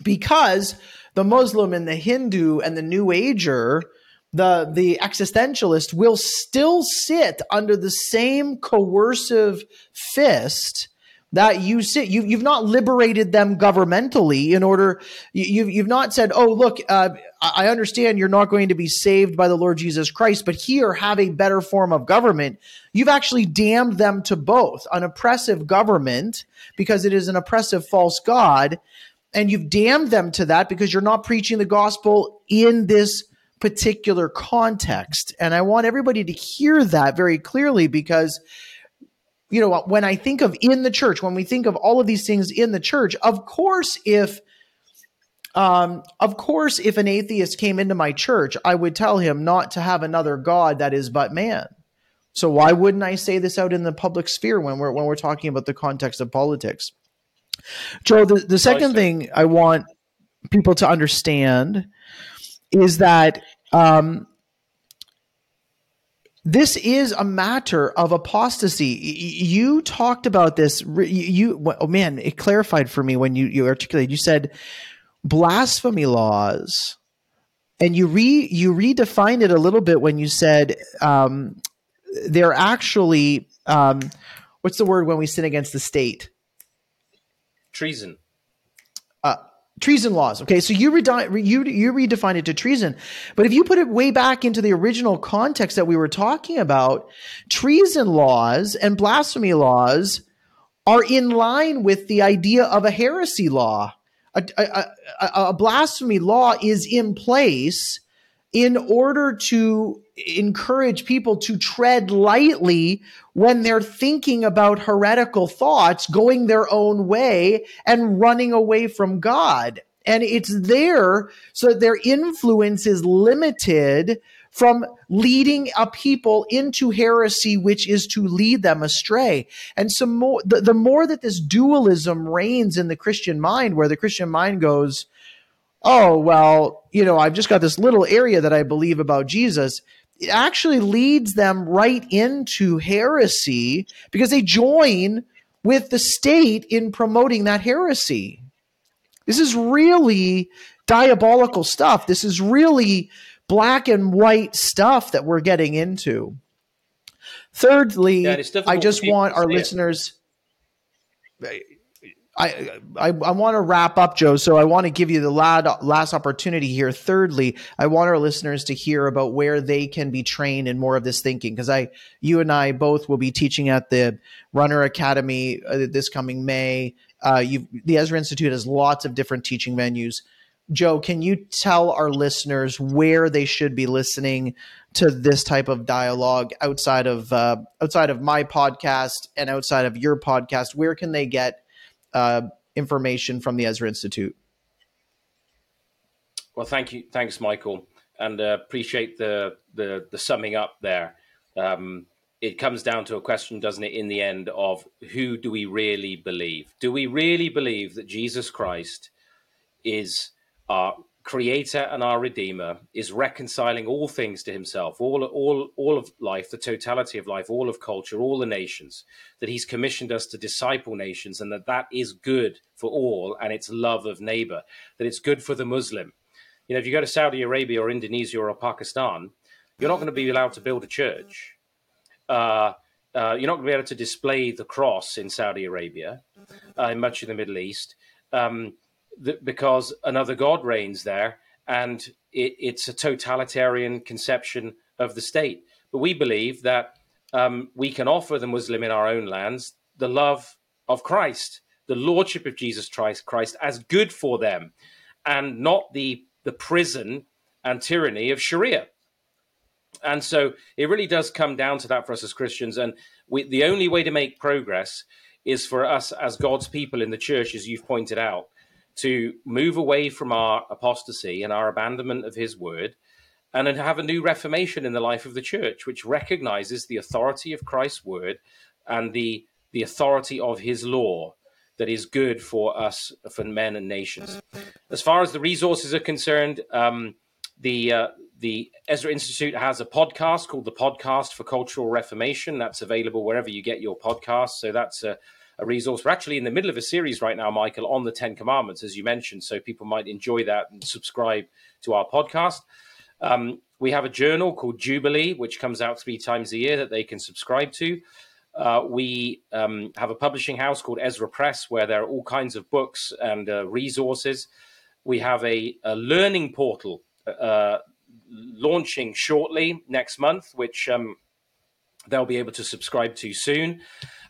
because the Muslim and the Hindu and the New Ager, the, the existentialist, will still sit under the same coercive fist that you sit you, you've not liberated them governmentally in order you, have you've not said oh look uh, i understand you're not going to be saved by the lord jesus christ but here have a better form of government. You've actually damned them to both an oppressive government because it is an oppressive false god and you've damned them to that because you're not preaching the gospel in this particular context and i want everybody to hear that very clearly because you know, when I think of in the church, when we think of all of these things in the church, of course, if um, of course, if an atheist came into my church, I would tell him not to have another God that is but man. So why wouldn't I say this out in the public sphere when we're when we're talking about the context of politics? Joe, the, the second thing I want people to understand is that um, this is a matter of apostasy. You talked about this. You, oh man, it clarified for me when you you articulated. You said blasphemy laws, and you re you redefined it a little bit when you said um, they're actually um, what's the word when we sin against the state? Treason uh, treason laws. Okay, so you, you you redefine it to treason, but if you put it way back into the original context that we were talking about, treason laws and blasphemy laws are in line with the idea of a heresy law. A, a, a, a blasphemy law is in place in order to encourage people to tread lightly when they're thinking about heretical thoughts, going their own way and running away from God. And it's there so that their influence is limited from leading a people into heresy, which is to lead them astray. And so more, the, the more that this dualism reigns in the Christian mind, where the Christian mind goes, oh, well, you know, I've just got this little area that I believe about Jesus. It actually leads them right into heresy because they join with the state in promoting that heresy. This is really diabolical stuff. This is really black and white stuff that we're getting into. Thirdly, yeah, I just want our listeners. I, I, I want to wrap up, Joe. So I want to give you the last, opportunity here. Thirdly, I want our listeners to hear about where they can be trained in more of this thinking because I, you and I both will be teaching at the Runner Academy uh, this coming May. Uh, the Ezra Institute has lots of different teaching venues. Joe, can you tell our listeners where they should be listening to this type of dialogue outside of uh, outside of my podcast and outside of your podcast? Where can they get uh, information from the Ezra Institute. Well, thank you, thanks, Michael, and uh, appreciate the, the the summing up there. Um, it comes down to a question, doesn't it, in the end, of who do we really believe? Do we really believe that Jesus Christ is our creator and our redeemer is reconciling all things to himself all all all of life the totality of life all of culture all the nations that he's commissioned us to disciple nations and that that is good for all and it's love of neighbor that it's good for the muslim. You know if you go to saudi arabia or indonesia or pakistan you're not going to be allowed to build a church. Uh, uh, you're not going to be able to display the cross in Saudi Arabia, uh, in much of the Middle East. Um, because another god reigns there, and it, it's a totalitarian conception of the state. But we believe that um, we can offer the Muslim in our own lands the love of Christ, the lordship of Jesus Christ, Christ as good for them, and not the the prison and tyranny of Sharia. And so it really does come down to that for us as Christians. And we, the only way to make progress is for us as God's people in the church, as you've pointed out, to move away from our apostasy and our abandonment of his word and then have a new reformation in the life of the church, which recognizes the authority of Christ's word and the, the authority of his law that is good for us, for men and nations. As far as the resources are concerned, um, the uh, the Ezra Institute has a podcast called the Podcast for Cultural Reformation. That's available wherever you get your podcasts. So that's a, a, resource. We're actually in the middle of a series right now, Michael, on the Ten Commandments, as you mentioned. So people might enjoy that and subscribe to our podcast. Um, we have a journal called Jubilee, which comes out three times a year that they can subscribe to. Uh, we um, have a publishing house called Ezra Press, where there are all kinds of books and uh, resources. We have a, a learning portal uh, launching shortly next month, which um, they'll be able to subscribe to soon.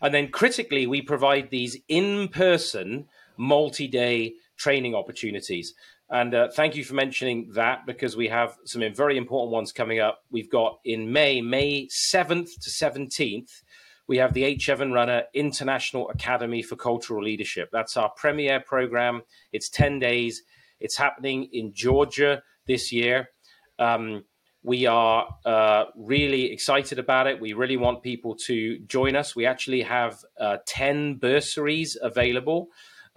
And then critically, we provide these in person, multi day training opportunities. And uh, thank you for mentioning that because we have some very important ones coming up. We've got in May, May 7th to 17th, we have the H. Evan Runner International Academy for Cultural Leadership. That's our premier program. It's 10 days. It's happening in Georgia this year. Um, we are uh, really excited about it. We really want people to join us. We actually have uh, 10 bursaries available.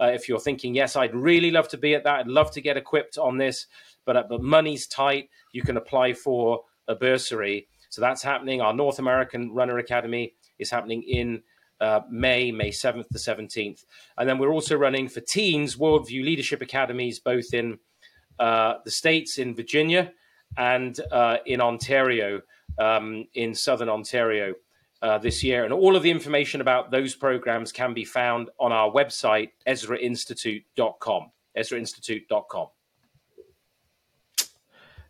Uh, if you're thinking, yes, I'd really love to be at that, I'd love to get equipped on this, but, uh, but money's tight, you can apply for a bursary. So that's happening. Our North American Runner Academy is happening in uh, May, May 7th to 17th. And then we're also running for teens Worldview Leadership Academies, both in uh, the States, in Virginia, and uh, in Ontario, um, in southern Ontario uh, this year. And all of the information about those programs can be found on our website, EzraInstitute.com. EzraInstitute.com.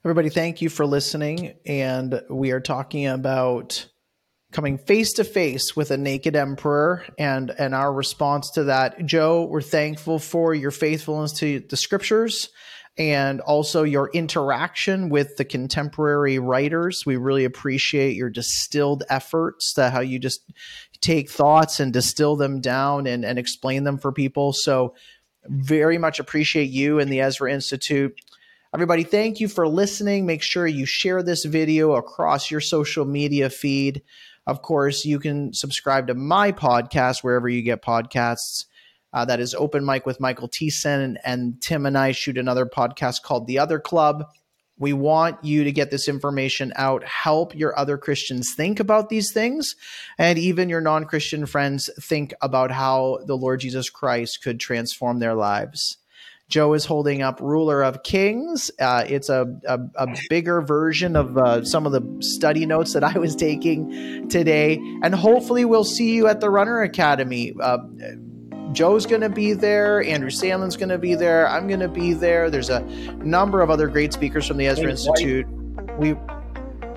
Everybody, thank you for listening. And we are talking about coming face to face with a naked emperor and and our response to that joe we're thankful for your faithfulness to the scriptures and also your interaction with the contemporary writers. We really appreciate your distilled efforts, how you just take thoughts and distill them down and, and explain them for people. So, very much appreciate you and the Ezra Institute. Everybody, thank you for listening. Make sure you share this video across your social media feed. Of course, you can subscribe to my podcast wherever you get podcasts. Uh, that is Open Mic with Michael Thiessen, and, and Tim and I shoot another podcast called The Other Club. We want you to get this information out, help your other Christians think about these things, and even your non Christian friends think about how the Lord Jesus Christ could transform their lives. Joe is holding up Ruler of Kings. Uh, it's a, a, a, bigger version of uh, some of the study notes that I was taking today. And hopefully, we'll see you at the Runner Academy. Uh, Joe's going to be there. Andrew Sandlin's going to be there. I'm going to be there. There's a number of other great speakers from the Ezra Institute. We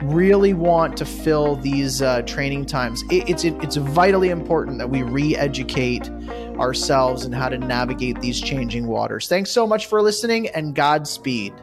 really want to fill these uh, training times. It, it's it, it's vitally important that we re-educate ourselves and how to navigate these changing waters. Thanks so much for listening, and Godspeed.